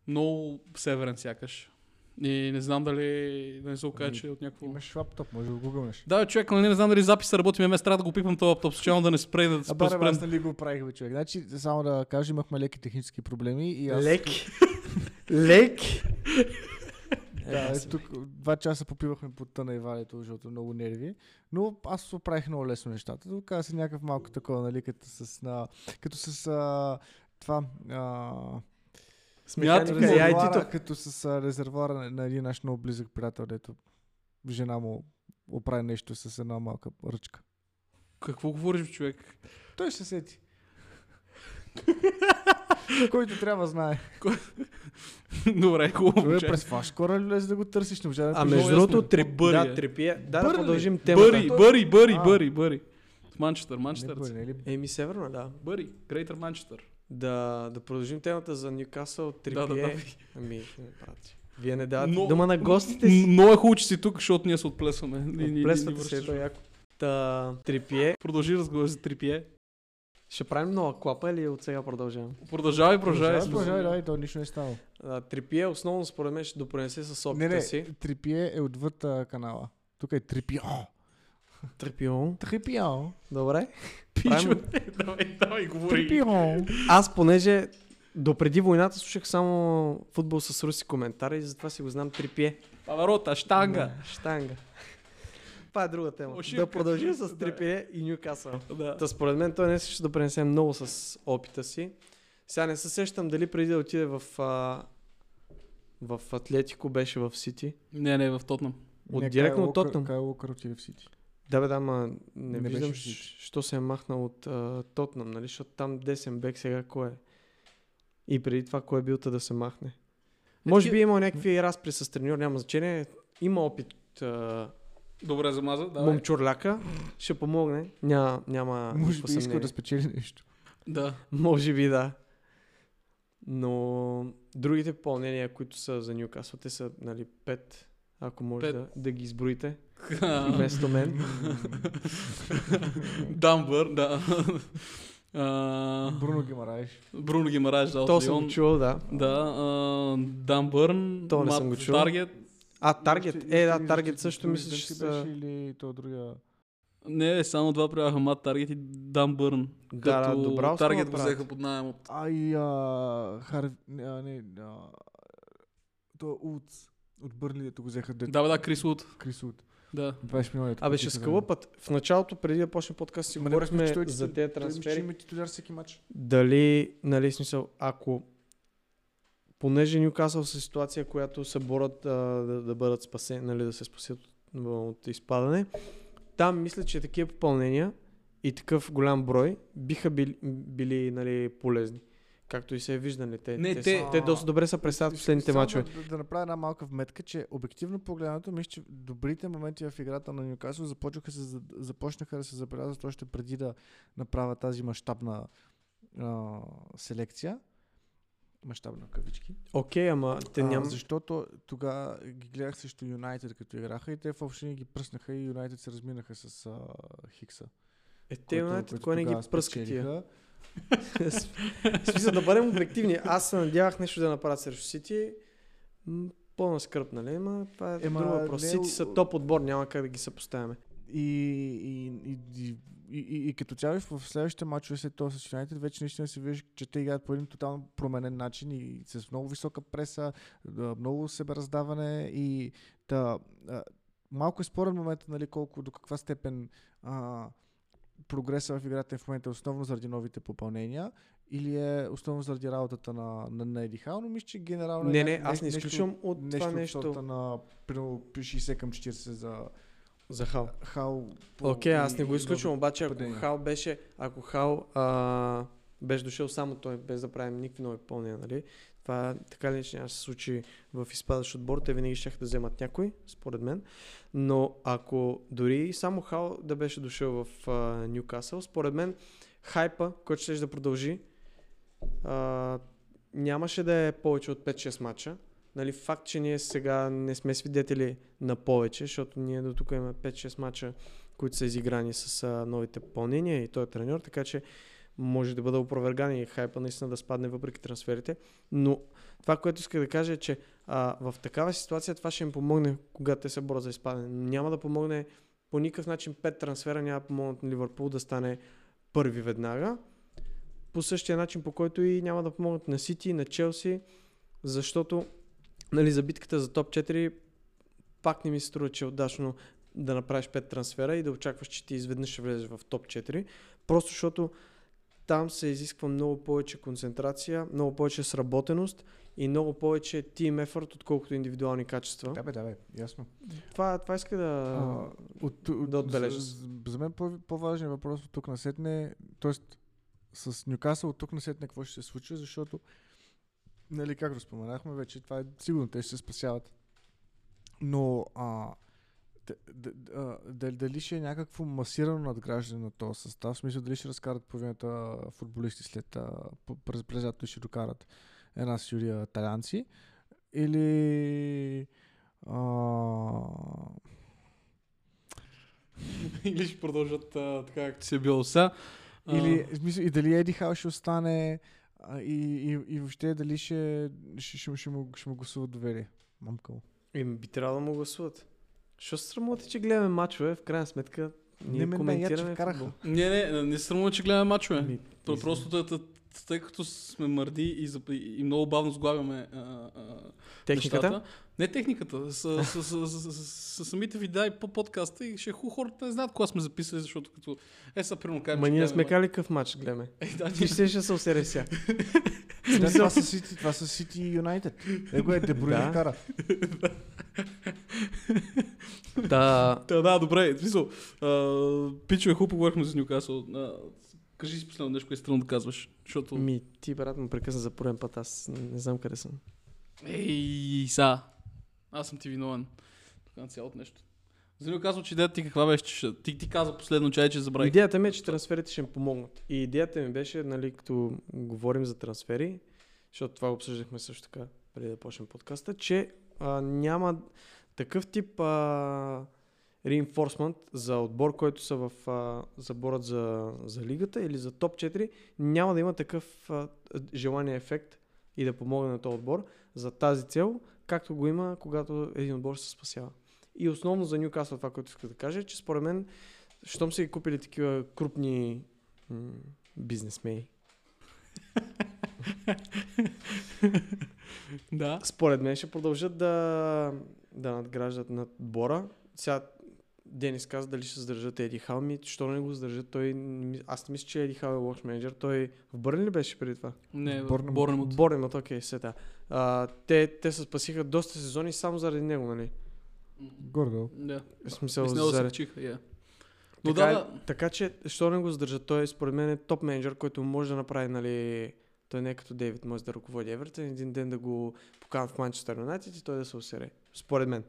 много северен сякаш. И не знам дали да не се окаже, Ами, че е от някакво... Имаш лаптоп, може да го гугълнеш. Да, човек, нали не знам дали записа работи, ме трябва да го пипам този лаптоп, случайно да не спре да А се бара, аз нали го правих, бе, човек. Значи, само да кажа, имахме леки технически проблеми и аз... Лек. Лек. Да, Е, е, тук два часа попивахме потта на Ивалето, защото много нерви. Но аз оправих много лесно нещата. Тук се някакъв малко такова, нали, като с, на, като с а, това... А, С механика и като с резервуара на, на един наш много близък приятел, дето жена му оправи нещо с една малка ръчка. Какво говориш, човек? Той ще се сети. Който трябва знае. Добре, хубаво. Той е човек. през фаш кора лез да го търсиш, не можа да А между другото, Бъри да, е. трипие. Да, да продължим темата. Бъри, бъри, бъри, бъри, бъри. Манчестър, Манчестър. Ли? Еми, северна, да. Бъри, Грейтър Манчестър. Да, да продължим темата за Ньюкасъл, Трипие. Да, да, да. Ами, не, брат. Вие не давате Но- дума на гостите си. Много е хубаво, че си тук, защото ние се отплесваме. Ни- ни- ни Плесвате се, то е яко. Та, Трипие. Продължи разговор за Трипие. Ще правим нова клапа или от сега продължавам? Продължавай, продължавай. Продължавай, продължавай, давай, то нищо не е става. А, Трипие основно според мен ще допринесе с Не, опита не, си. Трипие е отвъд а, канала. Тук е Трипио. Трипио. Трипио. Добре. Пичо, давай, давай, говори. Трипио. Аз понеже допреди войната слушах само футбол с руси коментари и затова си го знам Трипие. Паварота, штанга. Да, штанга. Това е друга тема. Ошибка. Да продължим с Да. Трипие и Ньюкасъл. Да. Та според мен той днес ще допринесе много с опита си. Сега не се сещам дали преди да отиде в, а, в Атлетико беше в Сити. Не, не, в Тотнам. От Не, директно Кайл от Тотнам. Кайл Уокър отиде в Сити. Да бе, да, ма не, Не виждам, що се е махнал от а, Тотнам, нали? Защото там десен бек сега кой е? И преди това кой е бил да се махне? Може ти- би има някакви разпри с треньор, няма значение. Има опит а, Добре замаза, да. момчурляка, ще помогне. Ня, няма Може би съмнение. да спечели нещо. Да. Може би да. Но другите попълнения, които са за Ньюкасъл, те са нали, пет, ако може Пет. да, да ги изброите, вместо мен. Дамбър, да. А, Бруно Гимараеш. Бруно Гимараж, да, То съм го чувал, да. Да, а, Дан Бърн, То не съм го чувал. Таргет. А, Таргет. Е, да, Таргет също мисля, че са... или то другия... Не, само два приеха Мат Таргет и Дан Бърн. Да, да, като добра Таргет го взеха под найем от... Ай, а, Хар... Не, а, не, а, то е Улц. От Бърли, дето го взеха дето. Да, бе, да, Крис Уд. Крис Улт. Да. 20 милиона. Абе, ще скълъпат. В началото, преди да почне подкаст, си говорихме за тези трансфери. Има титуляр всеки матч. Дали, нали, смисъл, ако понеже Ньюкасъл са ситуация, която се борят а, да, да бъдат спасени, нали, да се спасят от, от изпадане, там мисля, че такива попълнения и такъв голям брой биха били, били нали, полезни. Както и се е виждали. Те, Не, те, те- те доста добре са представят последните мачове. Да, да, направя една малка вметка, че обективно погледнато, мисля, че добрите моменти в играта на Ньюкасъл започнаха, се, започнаха да се забелязват още преди да направят тази мащабна а, селекция. Мащабна в кавички. Окей, ама те няма... Защото тогава ги гледах срещу Юнайтед, като играха и те въобще не ги пръснаха и Юнайтед се разминаха с а, Хикса. Е, те Юнайтед, кой не ги тогава смисъл да бъдем обективни. Аз се надявах нещо да направят срещу Сити. Пълна скръп, нали? Ма това е Ема, друг въпрос. не, Сити са о- топ отбор, няма как да ги съпоставяме. И, и, и, и, и, и, като цяло в следващите мачове след това с Юнайтед вече наистина се вижда, че те играят по един тотално променен начин и с много висока преса, много себераздаване и да, малко е спорен момент, нали, колко, до каква степен а, прогреса в играта е в момента основно заради новите попълнения или е основно заради работата на, на, на Еди Хал, но мисля, че генерално Не, е не, аз не нещо- изключвам от нещо това от нещо. сорта на примерно, при 60 към 40 за За Хал. Хал. по- Окей, аз и- не го изключвам, обаче ако падения. Хал беше, ако Хал а, беше дошъл само той, без да правим никакви нови пълнения, нали? Това така ли да се случи в изпадащ отбор, те винаги ще да вземат някой, според мен. Но ако дори само Хал да беше дошъл в Ньюкасъл, според мен хайпа, който ще да продължи, а, нямаше да е повече от 5-6 мача. Нали, факт, че ние сега не сме свидетели на повече, защото ние до тук имаме 5-6 мача, които са изиграни с а, новите попълнения и той е треньор, така че може да бъде опроверган и хайпа наистина да спадне въпреки трансферите. Но това, което исках да кажа е, че а, в такава ситуация това ще им помогне, когато те се борят за изпадане. Няма да помогне по никакъв начин 5 трансфера, няма да помогнат на Ливърпул да стане първи веднага. По същия начин, по който и няма да помогнат на Сити, на Челси, защото нали, за битката за топ 4 пак не ми се струва, че е удачно да направиш 5 трансфера и да очакваш, че ти изведнъж ще влезеш в топ 4. Просто защото там се изисква много повече концентрация, много повече сработеност и много повече team effort, отколкото индивидуални качества. Да, бе, да, бе, ясно. Това, това иска да... А, от, от, да отбележа. За, за- мен по- по-важният въпрос от тук на сетне, т.е. с Нюкасъл от тук на сетне какво ще се случи, защото, нали, както споменахме вече, това е сигурно, те ще се спасяват. Но а, дали, дали ще е някакво масирано надграждане на този състав, в смисъл дали ще разкарат половината футболисти след през през лятото ще докарат една сюрия талянци, или а, Или ще продължат а, така, както си е било сега. Или, в смисъл, и дали Еди Хал ще остане а, и, и, и въобще дали ще, ще, ще, ще, му, ще му гласуват доверие. Мамка му. Им би трябвало да му гласуват. Що се срамоти, че гледаме мачове, в крайна сметка ние Не коментираме. Не, не, не се срамува, че гледаме мачове. Ми, Про- Просто тъй, като сме мърди и, зап- и много бавно сглавяме а, а, Техниката? нещата. Не техниката, с, с, с, с, с, с самите видеа и по подкаста и ще е хубаво хората не знаят кога сме записали, защото като е са примерно кажем, Ма ние сме кали какъв матч гледаме. Е, да, Ти ще ще се усереш сега. Да, това са Сити, това са Сити и Юнайтед. Его е Дебруин Да. да. кара. Да. Да, да, добре. Смисъл, пичове, хубаво говорихме за Ньюкасъл. Кажи си последно нещо, което е странно да казваш. Защото... Ми, ти брат му прекъсна за пореден път, аз не знам къде съм. Ей, са. Аз съм ти виновен. Тук на цялото нещо. Него казва, че идеята ти каква беше, че ти, ти каза последно, че, че забравих. Идеята ми е, че трансферите ще им помогнат. И идеята ми беше, нали, като говорим за трансфери, защото това обсъждахме също така, преди да почнем подкаста, че а, няма такъв тип а, reinforcement за отбор, който са в а, заборът за, за лигата или за топ 4, няма да има такъв а, желания ефект и да помогне на този отбор за тази цел, както го има, когато един отбор се спасява. И основно за Ньюкасъл това, което иска да кажа, е, че според мен щом са ги купили такива крупни м- бизнесмени. Да. Според мен ще продължат да, да надграждат над Бора. Сега Денис каза дали ще задържат Еди Хал, ми, що не го задържат, той, аз не мисля, че Еди Хал е лош менеджер, той в Бърни ли беше преди това? Не, в. Борнемут. Борнемут, окей, сета. А, те, те се спасиха доста сезони само заради него, нали? Гордо. Да. В смисъл, с него се качиха, yeah. Но Така, да, е, да, така че, що не го задържат? Той според мен е топ менеджер, който може да направи, нали, той не е като Дейвид, може да ръководи Евертън, един ден да го поканат в Манчестър Юнайтед и той да се усере. Според мен.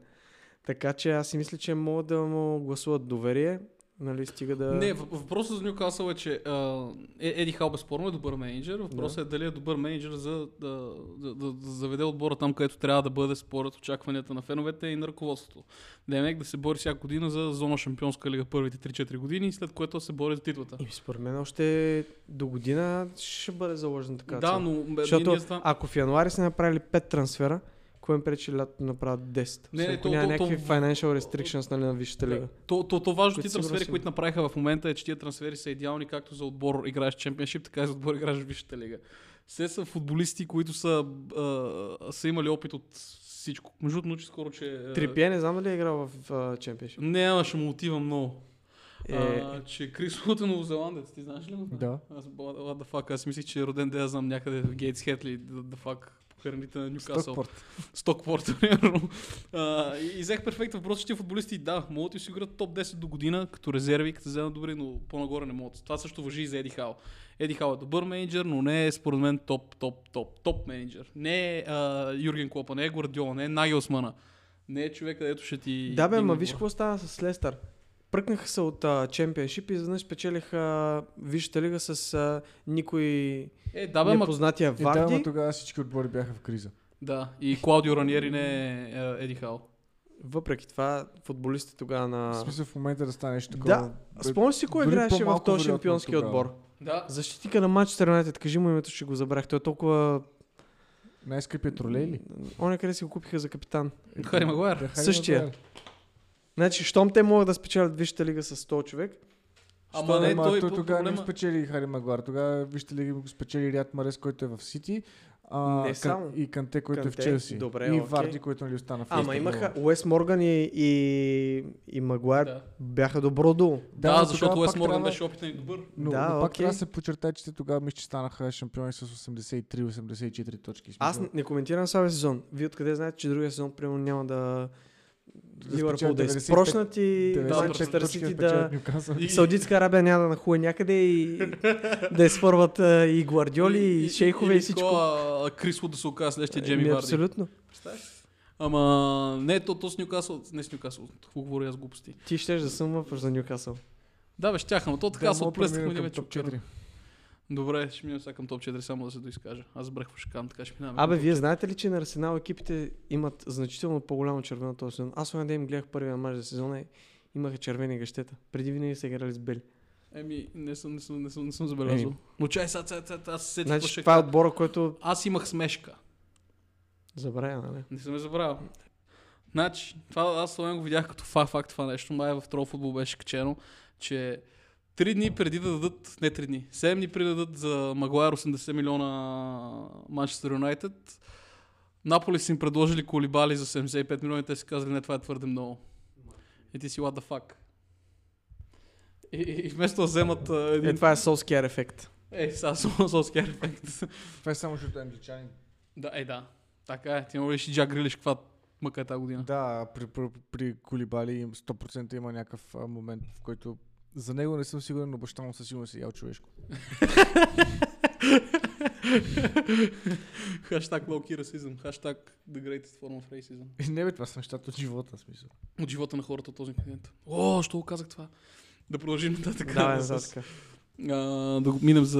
Така че аз си мисля, че могат да му гласуват доверие, нали, стига да... Не, въ- въпросът за Ньюкасъл е, че а, Е- Еди Хал безспорно е добър менеджер. Въпросът Да. е дали е добър менеджер за да, да, да, да заведе отбора там, където трябва да бъде според очакванията на феновете и на ръководството. Демек да се бори всяка година за зона шампионска лига първите 3-4 години, след което се бори за титлата. И според мен още до година ще бъде заложена така. да, цел. но Защото ние ако в януари са направили 5 трансфера, Кой им пречи лято да направят 10? Не, не, то- няма то- някакви то- financial restrictions нали, на Висшата лига. То, то, то важно ти трансфери, които направиха в момента е, че тия трансфери са идеални както за отбор играеш чемпионшип, така и за отбор играеш в Висшата лига. Все са футболисти, които са, а, са имали опит от всичко. Между другото, научих скоро, че... Трипие не знам дали е играл в Championship. Не, ама ще му отива много. Е, А, че Крис Лут е новозеландец, ти знаеш ли го? Да. Аз, what the fuck, аз мислих, че е роден, да я знам някъде в Гейтс Хетли, the, fuck, храните на Нюкасъл. Стокпорт. Стокпорт, примерно. И, взех перфектен въпрос, че футболисти, да, могат да си осигурят топ 10 до година, като резерви, като вземат добри, но по-нагоре не могат. Това също въжи и за Еди Хал. Еди Хал е добър менеджер, но не е според мен топ, топ, топ, топ менеджер. Не е а, Юрген Клопа, не е Гвардиола, не е Нагелсмана. Не е човек, където ще ти... да бе, ма виж какво става с Лестър. Пръкнаха се от Championship и изведнъж спечелиха Висшата лига с uh, никой Е, да бе, ма... непознатия И да, Варди. ама тогава всички отбори бяха в криза. Да, и Клаудио Раниери не е а, Еди Хал. Въпреки това, футболистите тогава В на... смисъл в момента да станеш такова. Да, Спомняш си кой играеше в този шампионски тогава. отбор? Да. Защитника на Манчестър Юнайтед, кажи му името, ще го забрах. Той е толкова... Най-скъпият тролей ли? Оня къде си го купиха за капитан. Хари Магуайр. Да, Хари Същия. Значи, щом те могат да спечелят Висшата лига с 100 човек, Ама Що, не, ама той, той тогава не проблема... спечели Хари Магуар. Тогава вижте ли го спечели Риад Марес, който е в Сити. А, Не само. И Канте, който е в Канте, Челси. добре, и окей. Варди, който нали остана в Ама Лестър, имаха но- Уест Морган и, и, и Магуайр Да. бяха добро дуло. Да, но защото пак Морган трябва- беше опитен и добър. Но, Да, но пак трябва да се подчертае, че те тогава мисля, че станаха шампиони с 83-84 точки. Аз не коментирам слабия сезон. Вие откъде знаете, че другия сезон, примерно, няма да... да Ливърпул да е 95 спрошнат и 95 Манчестър Сити да... И- Саудитска Арабия няма да нахуе някъде и да изфърват и гвардиоли, и, шейхове и, всичко. такова, а, Крис Вуд да се оказа следващия Джеми Еми, Варди. Абсолютно. Ама не, то, то с Нюкасъл, не с Нюкасъл, какво говоря аз глупости. Ти щеш да съм за Нюкасъл. Да, бе, щях, ама то така Да, се отплеснахме към вече. Топ 4. Добре, ще минем сега към топ 4, само да се доизкажа. Аз какво ще кажа, така ще минаваме. Абе, вие знаете ли, че на Арсенал екипите имат значително по-голямо червено този сезон? Аз оня ден гледах първия мач за сезона и имаха червени гъщета. Преди винаги са играли с бели. Еми, не съм, не съм, не съм, не съм забелязал. Еми. Но чай, сега, сега, сега, аз се сетих Значи това е отбора, който Аз имах смешка. забравя, нали? Не съм я забравил. Значи, това аз го видях като факт, факт това нещо. Май в Трол футбол беше качено, че три дни преди да дадат, не три дни, 7 дни преди да дадат за Магуайр 80 милиона Манчестър Юнайтед, Наполи са им предложили колибали за 75 милиона и те си казали, не, това е твърде много. И ти си, what the fuck. И, и вместо да вземат един... Е, това е Солскияр ефект. Е, сега Солския ефект. Това е само защото е англичанин. да, е, да. Така е. Ти му и Джак Грилиш, каква мъка е тази година. Да, при, при, при Колибали им 100% има някакъв момент, в който за него не съм сигурен, но баща му със сигурност е ял човешко. Хаштаг key racism. Хаштаг the greatest form of racism. И не бе, това са нещата от живота, смисъл. От живота на хората от този континент. О, що го казах това? Да продължим нататък. Да, нататък. а, да го минем за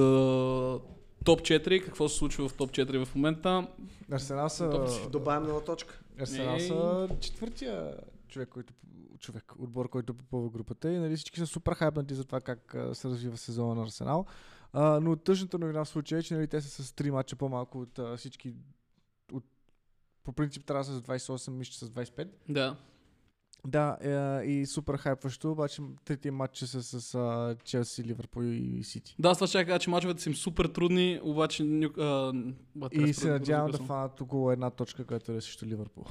топ 4. Какво се случва в топ 4 в момента? Арсенал са, Добавим нова точка. Арсенал са четвъртия човек, който, човек, отбор, който попълва групата и нали, всички са супер хайпнати за това как а, се развива сезона на Арсенал. А, но тъжната новина в случая е, че нали, те са с 3 мача по-малко от а, всички от, по принцип трябва да са с 28, мисля, с 25. Да. Да, е, и супер хайпващо, обаче третия матч са с а, Челси, Ливърпул и Сити. Да, аз това ще кажа, че мачовете са им супер трудни, обаче... А, И се надявам да фанат около една точка, която е срещу Ливърпул.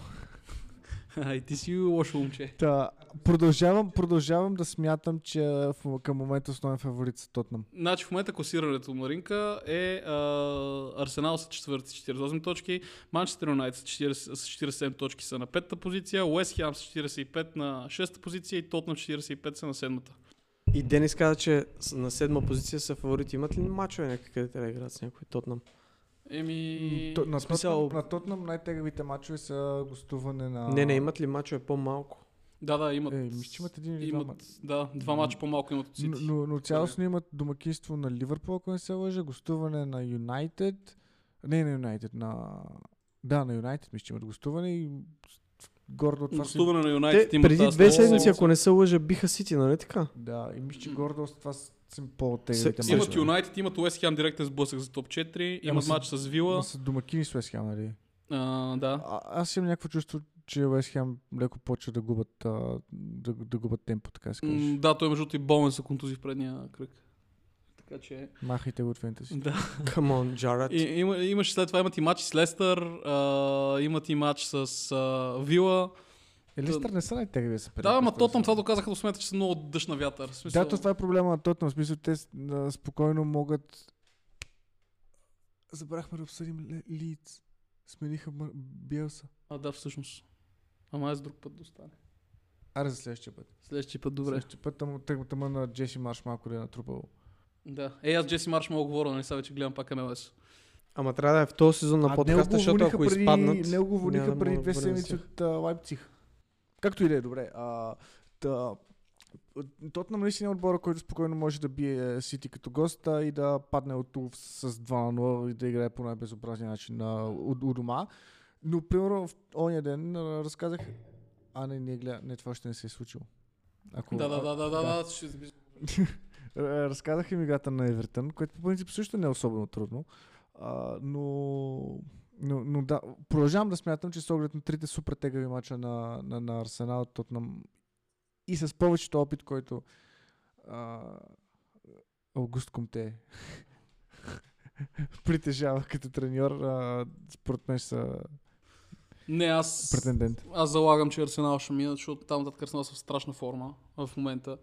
Ай, ти си лошо момче. Та, продължавам, продължавам да смятам, че в, към момента основен фаворит са Тотнам. Значи в момента класирането на Ринка е а, Арсенал с четвърти с 48 точки, Манчестър Юнайтед с 40 с 47 точки са на петата позиция, Уест Хем с 45 на шестата позиция и Тотнам 45 са на седмата. И Денис каза, че на седма позиция са фаворити. Имат ли мачове някакви, къде трябва да играят с някой Тотнам? Еми... То, на, смисъл- Тотнам, на Тотнам най-тегавите мачове са гостуване на... Не, не, имат ли мачове по-малко? Да, да, имат. Е, мисля, че имат един или два имат, мача. да, два мача по-малко имат от Но, Сити. но, но цялостно имат домакинство на Ливърпул, ако не се лъжа, гостуване на Юнайтед. Не на Юнайтед, на... Да, на Юнайтед мисля, че имат гостуване и гордо от това си... Гостуване на Юнайтед Те имат преди две седмици, ако не се лъжа, биха Сити, нали така? Да, и мисля, че гордо от това по-тегавите Се- Имат. Юнайтед, имат Уест Хем директен сблъсък за топ 4, Ама имат матч с Вила. са домакини с Уест Хем, нали? А, да. А, аз имам някакво чувство, че Уест Хем леко почва да губят, а, да, да губят темпо, така да се каже. М, да, той между и болен са контузии в предния кръг. Така че, Махайте го от фентези. да. Come on, Jared. И, има, имаш след това имат и матч с Лестър, а, имат и матч с а, Вила. Е, Листър не са най-тегливи са Да, ама Тотнам това доказаха до смета, че са много дъжд на вятър. Смисъл... Да, то това е проблема на Тотнам. Смисъл, те а, спокойно могат... Забрахме да обсъдим Лидс. Смениха Биелса. А, да, всъщност. Ама аз друг път да остане. Аре за следващия път. Следващия път, добре. Следващия път тъм, тъм, тъм на Джеси Марш малко да е натрупал. Да. Е, аз Джеси Марш мога говоря, нали сега вече гледам пак МЛС. Ама трябва да е в този сезон на подкаста, защото ако преди, изпаднат... Него го преди две седмици от Лайпциг. Както и да е, добре. А, та, Тотнам наистина е отбора, който спокойно може да бие Сити като гост а, и да падне от Улф с 2 на 0 и да играе по най-безобразния начин на, у, у дома. Но, примерно, в ония ден а, разказах... А, не, не, гледа, не, това ще не се е случило. Ако, Да, да, да, да, да, да. Ще Разказах им играта на Евертън, което по принцип също не е особено трудно. А, но, но, но да, продължавам да смятам, че с оглед на трите супер тегави мача на, на, на Арсенал, Тотнам и с повечето опит, който а, Аугуст Комте притежава като треньор, а, според мен са Не, аз... претендент. Аз залагам, че Арсенал ще минат, защото там нататък Арсенал са в страшна форма в момента.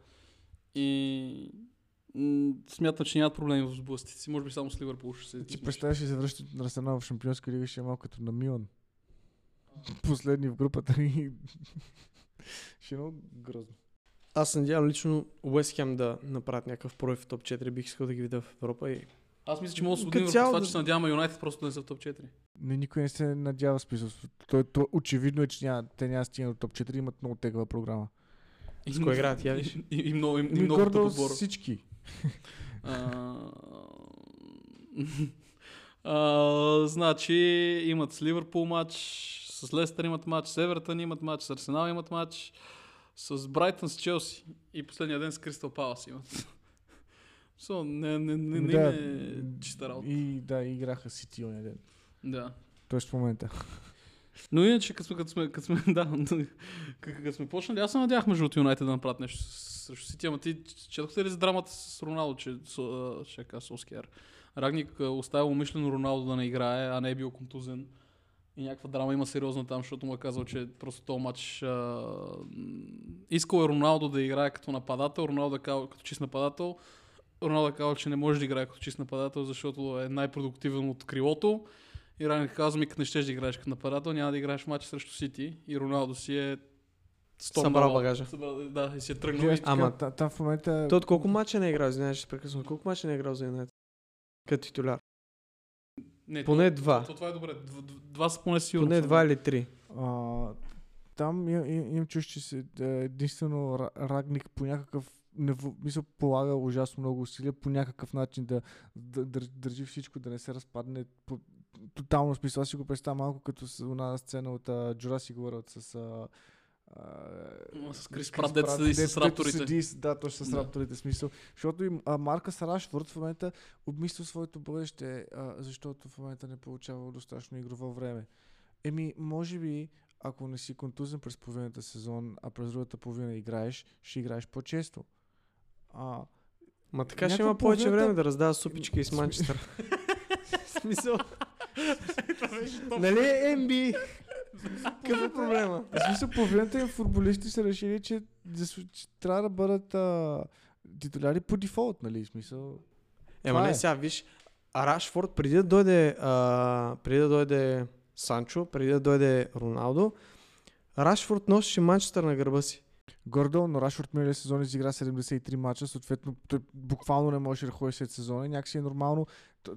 И смятам, че нямат проблеми в сблъсъците си. Може би само с Ливърпул ще се Ти представяш ли се връщат на Арсенал в Шампионска лига, ще е малко като на Милан. Последни в групата и ще е много грозно. Аз се надявам лично Уест Хем да направят някакъв прорив в топ 4. Бих искал да ги видя в Европа и Аз мисля, че мога да се цяло това, че се надяваме Юнайтед просто да не са в топ 4. Не, никой не се надява смисъл. Той, то, очевидно е, че няма, те няма стигнат до топ 4, имат много тегава програма. И, С кой играят, я виж? И, и, и много, и, и много тъп отбор. всички. А, а, значи имат с Ливърпул матч, с Лестър имат матч, с Евертън имат матч, с Арсенал имат матч, с Брайтън, с Челси и последния ден с Кристал Палас имат. So, не, не, не, не Да, е чиста работа. И да, играха Сити оня ден. Да. Тоест в момента. Но иначе, като сме, като сме, да, като сме почнали, аз се надях между от Юнайтед да направят нещо с- срещу Сити, ама ти четохте ли за драмата с Роналдо, че ще кажа Солскияр. Рагник а, оставил умишлено Роналдо да не играе, а не е бил контузен. И някаква драма има сериозна там, защото му е казал, че просто този матч а, искал е Роналдо да играе като нападател, Роналдо е казал като чист нападател. Роналдо е казал, че не може да играе като чист нападател, защото е най-продуктивен от крилото. И Райник казва ми, като не щеш да играеш като нападател, няма да играеш матч срещу Сити. И Роналдо си е 100 Събрал багажа. Събрал, да, и си е тръгнал. И... Ама- Ама... Там в момента... Той от колко мача не е играл, се прекъсвам. Колко мача не е играл за Юнайтед? Като титуляр. Не, Поне то- два. То, това е добре. Дв- дв- Два са поне сигурно. Поне два или три. А, там им, им, им чуш, че се, да, единствено Ра- Рагник по някакъв нево, мисля, полага ужасно много усилия по някакъв начин да, да, дър- държи всичко, да не се разпадне. По, тотално смисъл. Аз си го представя малко като с една сцена от uh, Jurassic World с uh, Ма с Крис Прат, дето седи с рапторите. Седи, да, точно с Да. рапторите, смисъл. Защото и а, Марка Рашфорд в момента обмисля своето бъдеще, а, защото в момента не получава достатъчно игрово време. Еми, може би, ако не си контузен през половината сезон, а през другата половина играеш, ще играеш по-често. А, Ма така ще има повече половината- време да раздава супички и с Манчестър. смисъл. нали е MB? Какъв е проблема? в смисъл, половината им футболисти са решили, че, че трябва да бъдат а, титуляри по дефолт, нали? В смисъл. Ема не е. сега, виж, Рашфорд преди да дойде, а, преди да дойде Санчо, преди да дойде Роналдо, Рашфорд носеше Манчестър на гърба си. Гордо, но Рашфорд миналия сезон изигра 73 мача, съответно той буквално не можеше да ходи след сезона. и Някакси е нормално.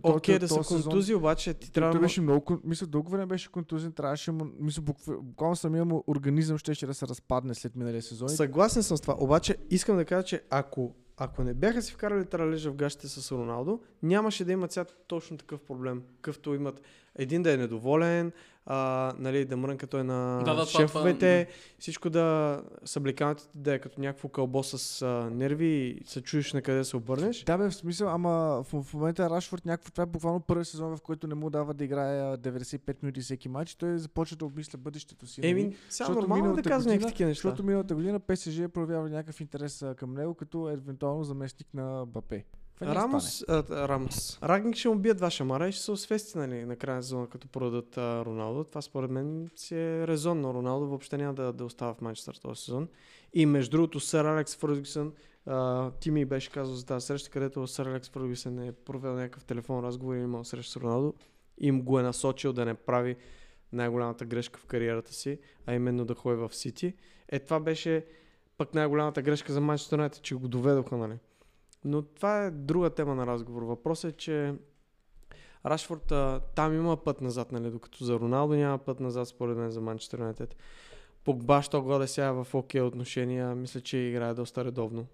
Окей, той- да са контузи, обаче ти трябва той беше много, мисля, дълго време беше контузен, трябваше му, мисля, букв- буквално самия му организъм ще да се разпадне след миналия сезон. Съгласен съм с това, обаче искам да кажа, че ако, ако не бяха си вкарали тралежа в гащите с Роналдо, нямаше да имат сега точно такъв проблем, какъвто имат един да е недоволен, а, нали, да мрънка той на Да, да, това- шефовете, това, всичко да съблекаването ти да е като някакво кълбо с а, нерви и се чуеш на къде да се обърнеш. Да, бе, в смисъл, ама в, в момента Рашфорд някакво, това е буквално първи сезон, в който не му дава да играе а, 95 минути всеки матч. и Той започва да обмисля бъдещето си. нали? Еми, сега Защото нормално е да казва някакви такива неща. Защото миналата година ПСЖ е проявява някакъв интерес към него, като евентуално заместник на Бапе. Рамос, а, Рамос. Рагник ще му бие два шамара и ще се освести нали, на края на сезона, като продадат а, Роналдо. Това според мен си е резонно. Роналдо въобще няма да, да остава в Манчестър този сезон. И между другото, сър Алекс Фъргюсън, ти ми беше казал за тази среща, където сър Алекс Фъргюсън е провел някакъв телефон разговор и имал среща с Роналдо. Им го е насочил да не прави най-голямата грешка в кариерата си, а именно да ходи в Сити. Е, това беше пък най-голямата грешка за Манчестър Юнайтед, че го доведоха, нали? Но това е друга тема на разговор. Въпросът е, че Рашфорд а, там има път назад, нали? Докато за Роналдо няма път назад, според мен, за Манчестър Юнайтед. Погба, що годе сега в окей отношения, мисля, че играе доста редовно.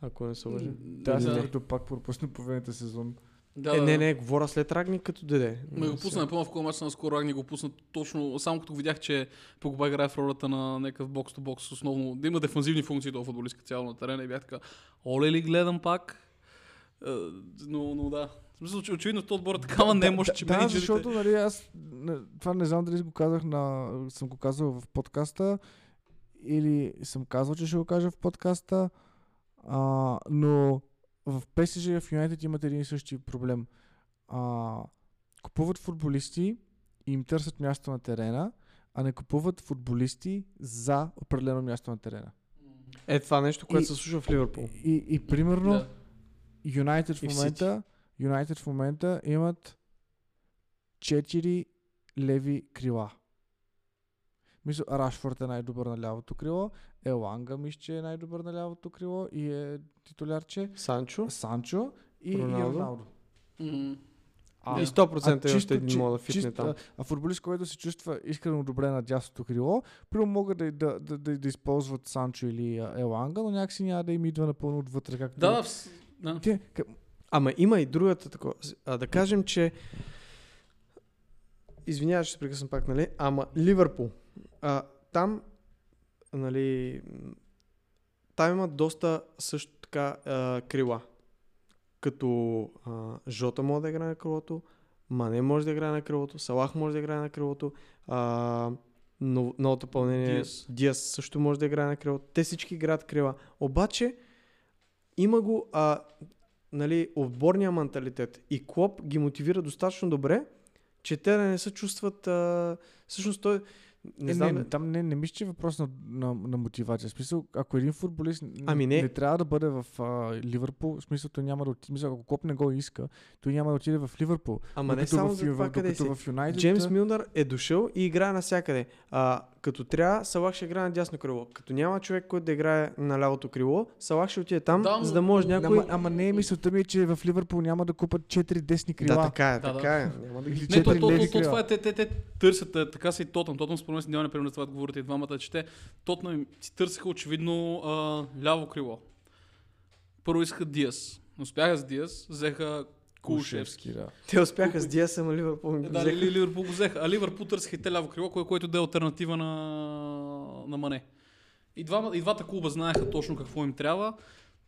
Ако не се лъжа. Да, след не? като пак пропусна половината сезон. Да, е, да, не, да. не, говоря след Рагник като деде. Ме го пусна, не помня в кой на скоро Рагни го пусна точно, само като видях, че Погба играе в ролята на някакъв бокс то бокс, основно да има дефанзивни функции този футболист като цяло на терена и бях така, оле ли гледам пак? Е, но, но да. Смисъл, че очевидно този отбор е такава немощ, че да, да, менеджерите... защото нали, аз не, това не знам дали го казах на, съм го казал в подкаста или съм казал, че ще го кажа в подкаста, а, но в PSG и в Юнайтед имат един и същи проблем. А, купуват футболисти и им търсят място на терена, а не купуват футболисти за определено място на терена. Е, това нещо, което И- се случва в Ливърпул. И, и примерно, Да. Юнайтед И в момента, Юнайтед в момента имат 4 леви крила. Мисля, Рашфорд е най-добър на лявото крило, Еланга мисля, че е най-добър на лявото крило и е титулярче, Санчо. Санчо и и Роналдо. Роналдо. М. и 100% е чисто, още един чи- мога да фитне чисто, там. А, а футболист, който се чувства искрено добре на дясното крило, първо могат да, да, да, да, да използват Санчо или а, Еланга, но някакси няма да им идва напълно отвътре. Както... Да, да, вс- да. Те, к- Ама има и другата такова. А, да кажем, че Извинявай, че се прекъсвам пак, нали? Ама Ливърпул. А, там, нали, там има доста също така а, крила. Като а, Жота може да играе на крилото, Мане може да играе на крилото, Салах може да играе на крилото, а, но, новото пълнение Диас. Диас също може да играе на крилото. Те всички играят крила. Обаче има го а, нали, отборния менталитет и Клоп ги мотивира достатъчно добре, че те да не се чувстват... А, всъщност той... Не Не, знам... не, там не, не мисля, че е въпрос на, на, на мотивация. В смисъл, ако един футболист Ами не. не трябва да бъде в а, Ливърпул, в смисъл, той няма да отиде. Смисъл, ако Клоп не го иска, той няма да отиде в Ливърпул. Ама не само в, за това къде си. в Юнайтед... Джеймс Милнър е дошъл и играе навсякъде. А, като трябва, Салах ще играе на дясно крило. Като няма човек, който да играе на лявото крило, Салах ще отиде там, Да, за да може някой... Ама, ама не е мисълта ми, е, че в Ливърпул няма да купат 4 десни крила. Да, така е, Да, така е. Няма да ги Не, то, то, то, то, това крила. е, те, те, те търсят, е, така са и Тотъм. Тотъм според мен си няма пример за това да говорите и двамата, че те Тотъм си търсиха очевидно а, ляво крило. Първо искаха Диас. Успяха с Диас, взеха Кулшевски. да. Те успяха с Диаса, ама Ливърпул не Да, взеха. Ли- Ливърпул го взеха. А Ливърпул търсиха и те ляво крило, кое, което да е альтернатива на, на Мане. И, двама, и двата клуба знаеха точно какво им трябва,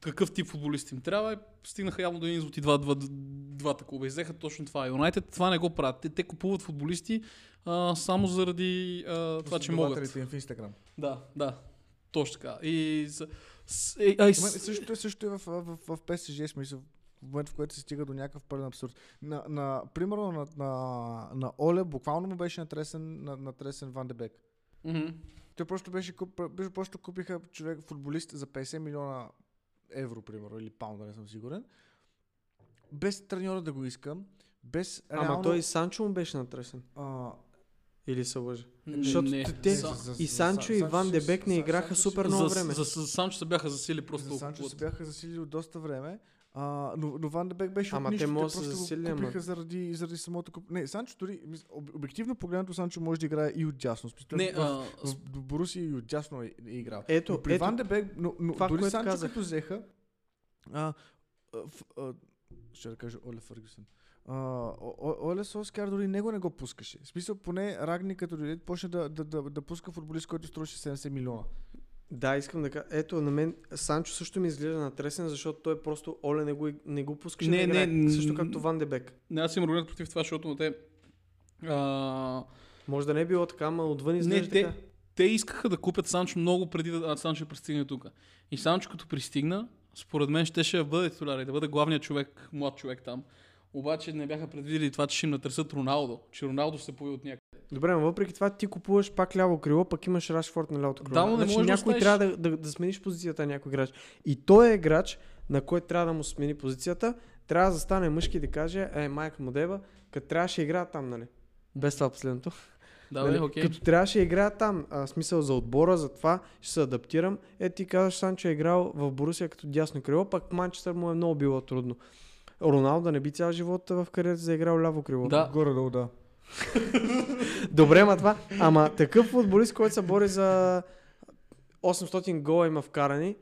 какъв тип футболист им трябва и стигнаха явно до един от и два, два, двата клуба. И взеха точно това. Юнайтед това не го правят. Те, те купуват футболисти а, само заради а, това, че могат. Им в Инстаграм. Да, да. Точно така. И, и, а, и, Също е, също е в, в, в, в PSG, смисъл, в момента, в който се стига до някакъв пълен абсурд. На, на, примерно на, на, на Оле буквално му беше натресен, на, натресен Ван Дебек. Мгм. Той просто беше, куп, беше просто купиха човек, футболист за 50 милиона евро, примерно, или паунда, не съм сигурен. Без треньора да го искам. Без Ама реално, той и Санчо му беше натресен. А, Или се лъжа. Защото не. те- За, за- И за- Санчо и Санчо Ван Дебек не играха супер много време. за, за, Санчо се бяха засили просто. за Санчо се бяха засилили от доста време. А, но, но Ван Дебек беше Ама от те се просто засилят, го ама- купиха заради, заради самото куп... Не, Санчо дори, обективно погледнато, Санчо може да играе и от дясно. Смисъл, Не, в, а, в, в и от дясно е, е играл. Ето, но при ето, Ван Дебек, но, но това, дори Санчо казах. като взеха, а, а, а, ще да кажа Оле Фъргюсън. Оле Солскияр дори него не го пускаше. В смисъл, поне Рагни като дойде, почна да, да, да, да пуска футболист, който струваше 70 милиона. Да, искам да кажа. Ето, на мен Санчо също ми изглежда натресен, защото той просто Оле не го, не го пускаше Не, да играе. не, Също както Ван Дебек. Не, аз имам аргумент против това, защото на те... А, Може да не е било така, ама отвън не, изглежда те, така. те искаха да купят Санчо много преди да Санчо пристигне тук. И Санчо като пристигна, според мен щеше да бъде титуляр и да бъде главният човек, млад човек там. Обаче не бяха предвидели това, че ще им натресат Роналдо, че Роналдо ще се появи от някъде. Добре, но въпреки това ти купуваш пак ляво крило, пък имаш Рашфорд на лявото крило. Да, но не значи можеш да някой оставиш- трябва да, да, да смениш позицията на някой играч. И той е играч, на който трябва да му смени позицията, трябва да застане мъжки и да каже, е, майка му дева, като трябваше да играе там, нали? Без това последното. Да, нали? окей. Като трябваше да играя там, а, смисъл за отбора, за това ще се адаптирам. Е, ти казваш, Санчо е играл в Борусия като дясно крило, пък Манчестър му е много било трудно. Роналдо не би цял живот в кариерата за играл ляво крило. Да. Горе-долу, да. Добре, ма това. Ама такъв футболист, който се бори за 800 гола има вкарани,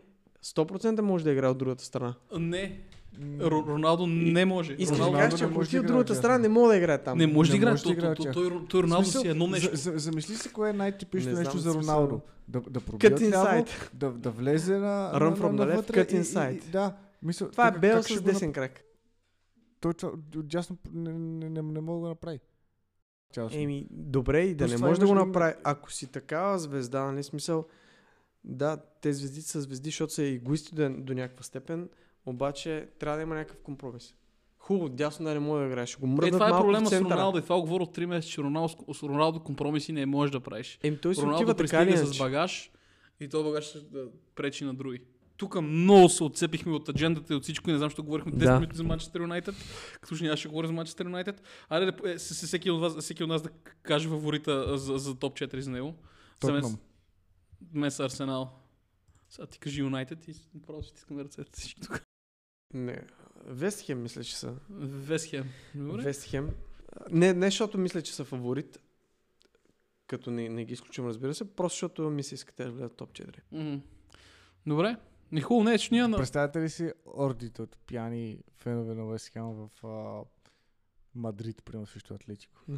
100% може да играе от другата страна. Не, Ро- Роналдо не може. Да Роналдо кажеш, че не ако ти да от другата страна не мога да играе там. не може да играе. да Той, той, той, той, той Роналдо Смисъл, си е едно нещо. За, за, замисли се кое е най-типично Не нещо за. Роналдо. Да, да пробие inside. да, да влезе на, Run from the left, cut и- и- inside. И, да, мисъл, Това е Бел с десен крак. Той това дясно не, не, не, не мога да направи. Цялостно. Еми, добре, и да Плюс не може да го направи. Ако си такава звезда, нали смисъл, да, те звезди са звезди, защото са егоисти до, до някаква степен, обаче трябва да има някакъв компромис. Хубаво, дясно да не може да играеш. Го Е, това е малко проблема с. Роналдо и това го говоря от 3 месеца, че Роналдо, с Роналдо компромиси не можеш да правиш. Еми, той си Роналдо отива така с багаж и този багаж да пречи на други. Тук много се отцепихме от аджендата и от всичко и не знам, що говорихме 10 Да. минути за Манчестър Юнайтед, като че нямаше да говорим за Манчестър Юнайтед. Да, е, всеки, от вас, всеки от нас да каже фаворита за, за топ 4 за него. За мен, Тотнам. мен са Арсенал. Сега ти кажи Юнайтед и просто ще искам да ръцете всички тук. Не, Вестхем мисля, че са. Вестхем. Добре. Вестхем. Не, не защото мисля, че са фаворит, като не, не ги изключим, разбира се, просто защото ми се иска те да влязат топ 4. Мгм. Добре. Не хубаво, не е, че ние на... Представете ли си ордите от пияни фенове на Уест Хем в а, Мадрид, примерно срещу Атлетико?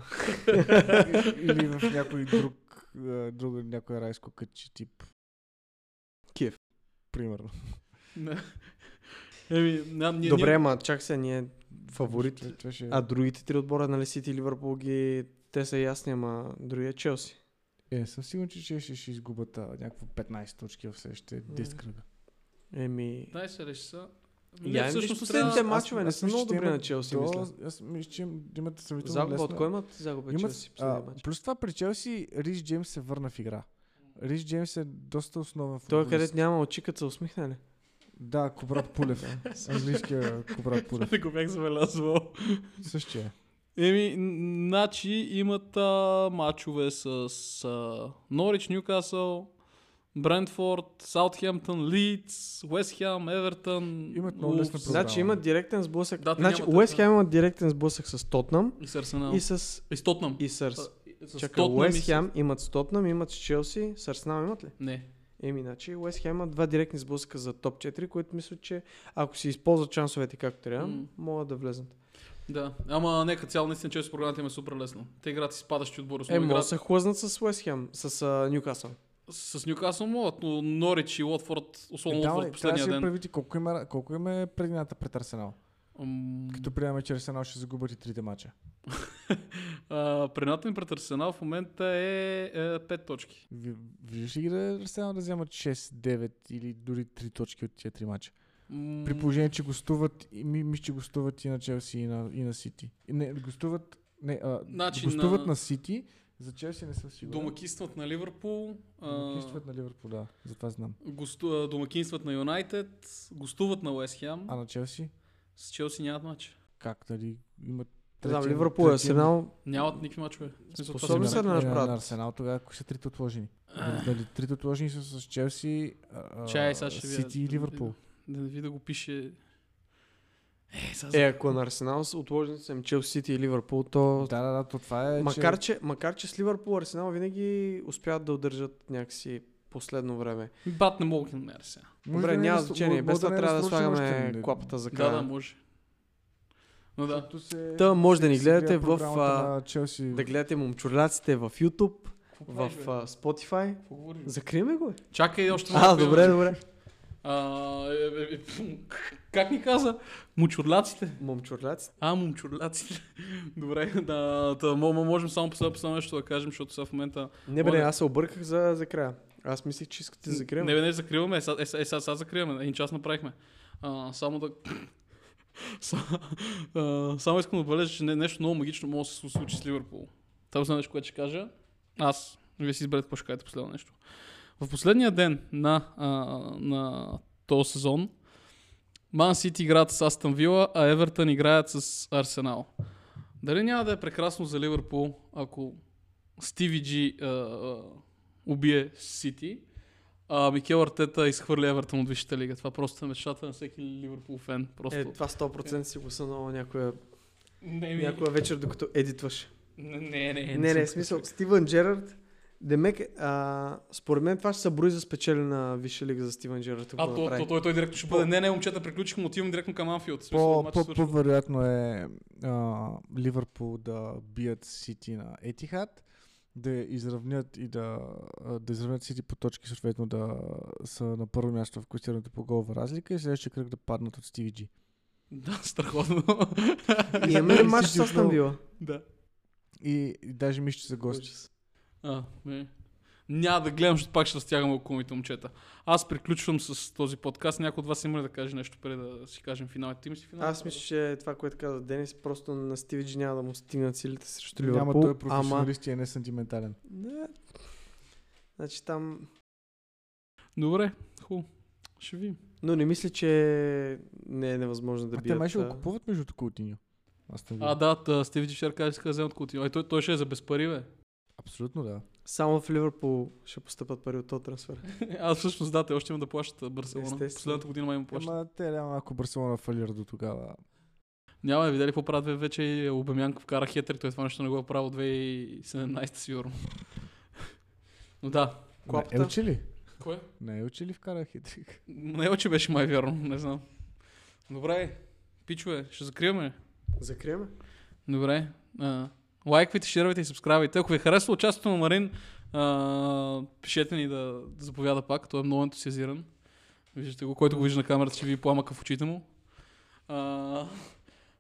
Или в някой друг, а, друг някой райско кътче тип. Киев. Примерно. Еми, не, ние, Добре, ние... ама чак се, ние фаворит. Ще- А другите три отбора, нали Сити и Ливърпул ги... Те са ясни, ама другия Челси. Е, не съм сигурен, че ще, ще, ще изгубят а, някакво 15 точки в следващите 10 кръга. Еми... Дай се реши са. Я им виж последните мачове, не са много добри на Челси, до- мисля. Аз мисля, че им- имат сравнително Загуба от кой имат? Загуба Имат, Челси. а, плюс това при Челси Рис Джеймс се върна в игра. Рис Джеймс е доста основен Той футболист. където няма очикът се усмихне ли? Да, Кобрат Пулев. Английския Кобрат Пулев. Не го бях забелязал. Същия. Еми, н- значи имат а, мачове с а, Норич, Ньюкасъл, Брентфорд, Саутхемптън, Лидс, Уест Хем, Евертън, Имат много лесна Улфс програма. Значи имат директен сблъсък. Да, значи нямат Уест такова. Хем имат директен сблъсък с Тотнам и с Арсенал. и с, И с Тотнам. и с, с Чакай, Тотнам и Уест с- имат с Тотнам, имат с Челси, с Арсенал имат ли? Не. Еми, значи Уест Хем имат два директни сблъсъка за топ 4, които мисля, че ако си използват шансовете както трябва, М. могат да влезнат. Да. Ама нека цяло наистина, че програмата им е супер лесно. Те играят с падащи отбори. Е, може да се хлъзнат с Уест Хем, с Ньюкасъл. С Ньюкасъл могат, но Норич и Уотфорд, особено Е, да, да последния ден. правите колко им, е, колко им е предината пред Арсенал. Ам, Като приемаме, че Арсенал ще загубят и трите мача. а, Предната им пред Арсенал в момента е, е 5 точки. Ви- Виждаш ли ги да Арсенал да вземат 6, 9 или дори 3 точки от тия три мача? М, При положение, че гостуват, и ми, мисля, че гостуват и на Челси и на, и на Сити. Не, гостуват, не, а, Значи гостуват на- на... Сити, за Челси не съм сигурен. Домакинстват на Ливърпул, а, Домакинстват на Ливърпул, да, затова знам. госту, домакинстват на Юнайтед, гостуват на Уест Хем, А на Челси? с Челси нямат матч. Как, дали имат... Знам, третия- Ливърпул и третия- Арсенал. Нямат никакви мачове. Способни са да. Е, направят. На Арсенал тогава кои са трите отложени? Дали трите отложени са с Челси, Чай, сега ще видя. Сити и Ливърпул. Да не ви да го пише... Е, сега Е, ако на Арсенал са отложени са Челси Сити и Ливърпул, то... Да, да, да, то това е, Макар че... че, макар, че с Ливърпул Арсенал винаги успяват да удържат някакси последно време. Бат не мога да. Може Добре, да е няма значение. Без това е трябва да слагаме клапата за Да, края. да, може. Но да. Се- Та може да ни гледате гледа в, а. Да гледате момчурлаците в YouTube, в а, Spotify. Закриме го. Чакай още А, малко. добре, добре. Как ни каза? Мучурляците. Момчурлаците. А, момчурляците. Добре, да, да, мо- мо- можем само последно, последно нещо да кажем, защото сега в момента... Не бе, не, аз се обърках за, за края. Аз мислих, че искате да закрием. Не, бе, не, закриваме, е, сега е, сега- сега- закриваме, един час направихме. А, само да... Само искам да отбележа, че не, нещо много магично може да се случи с Ливърпул. Това е нещо, което ще кажа. Аз, вие си изберете какво ще кажете последно нещо. В последния ден на, а, на този сезон Ман Сити играят с Астън Вила, а Евертън играят с Арсенал. Дали няма да е прекрасно за Ливърпул, ако Стиви Джи а, а, убие Сити, а Микел Артета изхвърли Евертън от Висшата лига. Това просто е мечтата на всеки Ливърпул фен. Просто... Е, това 100% си го сънува някоя, не, ми... някоя вечер, докато едитваш. не, не, не, Не, не, в смисъл. Стивън Джерард, Демек, а, според мен това ще се брои за спечели на Висша лига за Стивън Джерард. А, то, то, той, той директно ще бъде. Не, не, момчета, приключихме, отивам директно към Анфилд. По-вероятно е а, Ливърпул да бият Сити на Етихад, да изравнят и да, да изравнят Сити по точки, съответно да са на първо място в класирането по голова разлика и следващия кръг да паднат от Стиви Джи. Да, страхотно. И имаме матч с. Вила? да. И, и даже мисля, че са гости. А, не. Няма да гледам, защото пак ще разтягам около моите момчета. Аз приключвам с този подкаст. Някой от вас има ли да каже нещо преди да си кажем финалите? Ти ми си финал? Аз мисля, че това, което каза Денис, просто на Стиви Джи няма да му стигнат силите срещу Няма Ливърпул. той е ама... професионалист и е несантиментален. Не. Значи там... Добре, хубаво. Ще видим. Но не мисля, че не е невъзможно да а те бият. май ще го а, купуват между те А, да, да Стиви Джишер каза, иска да вземат Кутино. Ай, той, той ще е за без пари, бе. Абсолютно да. Само в Ливърпул ще постъпат пари от този трансфер. Аз всъщност да, те още има да плащат Барселона. Естествено. Последната година май има плащат. Ама те няма ако Барселона фалира до тогава. Няма да видели какво правят вече и Обемянк вкара хетрик, той това нещо не го е правил от 2017 сигурно. Но да. Не Клапата? е учи ли? Кое? Не е учи ли вкара хитрик? Не е, че беше май вярно, не знам. Добре, пичове, ще закриваме. Закриеме? Добре. А, лайквайте, шервайте и сабскрайбайте. Ако ви е харесало участието на Марин, а, пишете ни да, да заповяда пак. Той е много ентусиазиран. Виждате го, който го вижда на камерата, ще ви пламъка в очите му. А,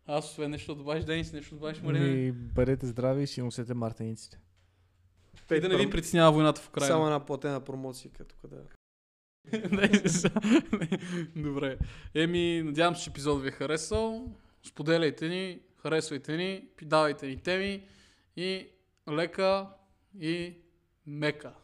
аз освен нещо добавиш, Денис, нещо добавиш, Марин. Ми, бъдете здрави и си носете мартениците. И да не ви притеснява войната в Украина. Само една платена промоция, като къде. Добре. Еми, надявам се, че епизод ви е харесал. Споделяйте ни, харесвайте ни, давайте ни теми и лека и мека.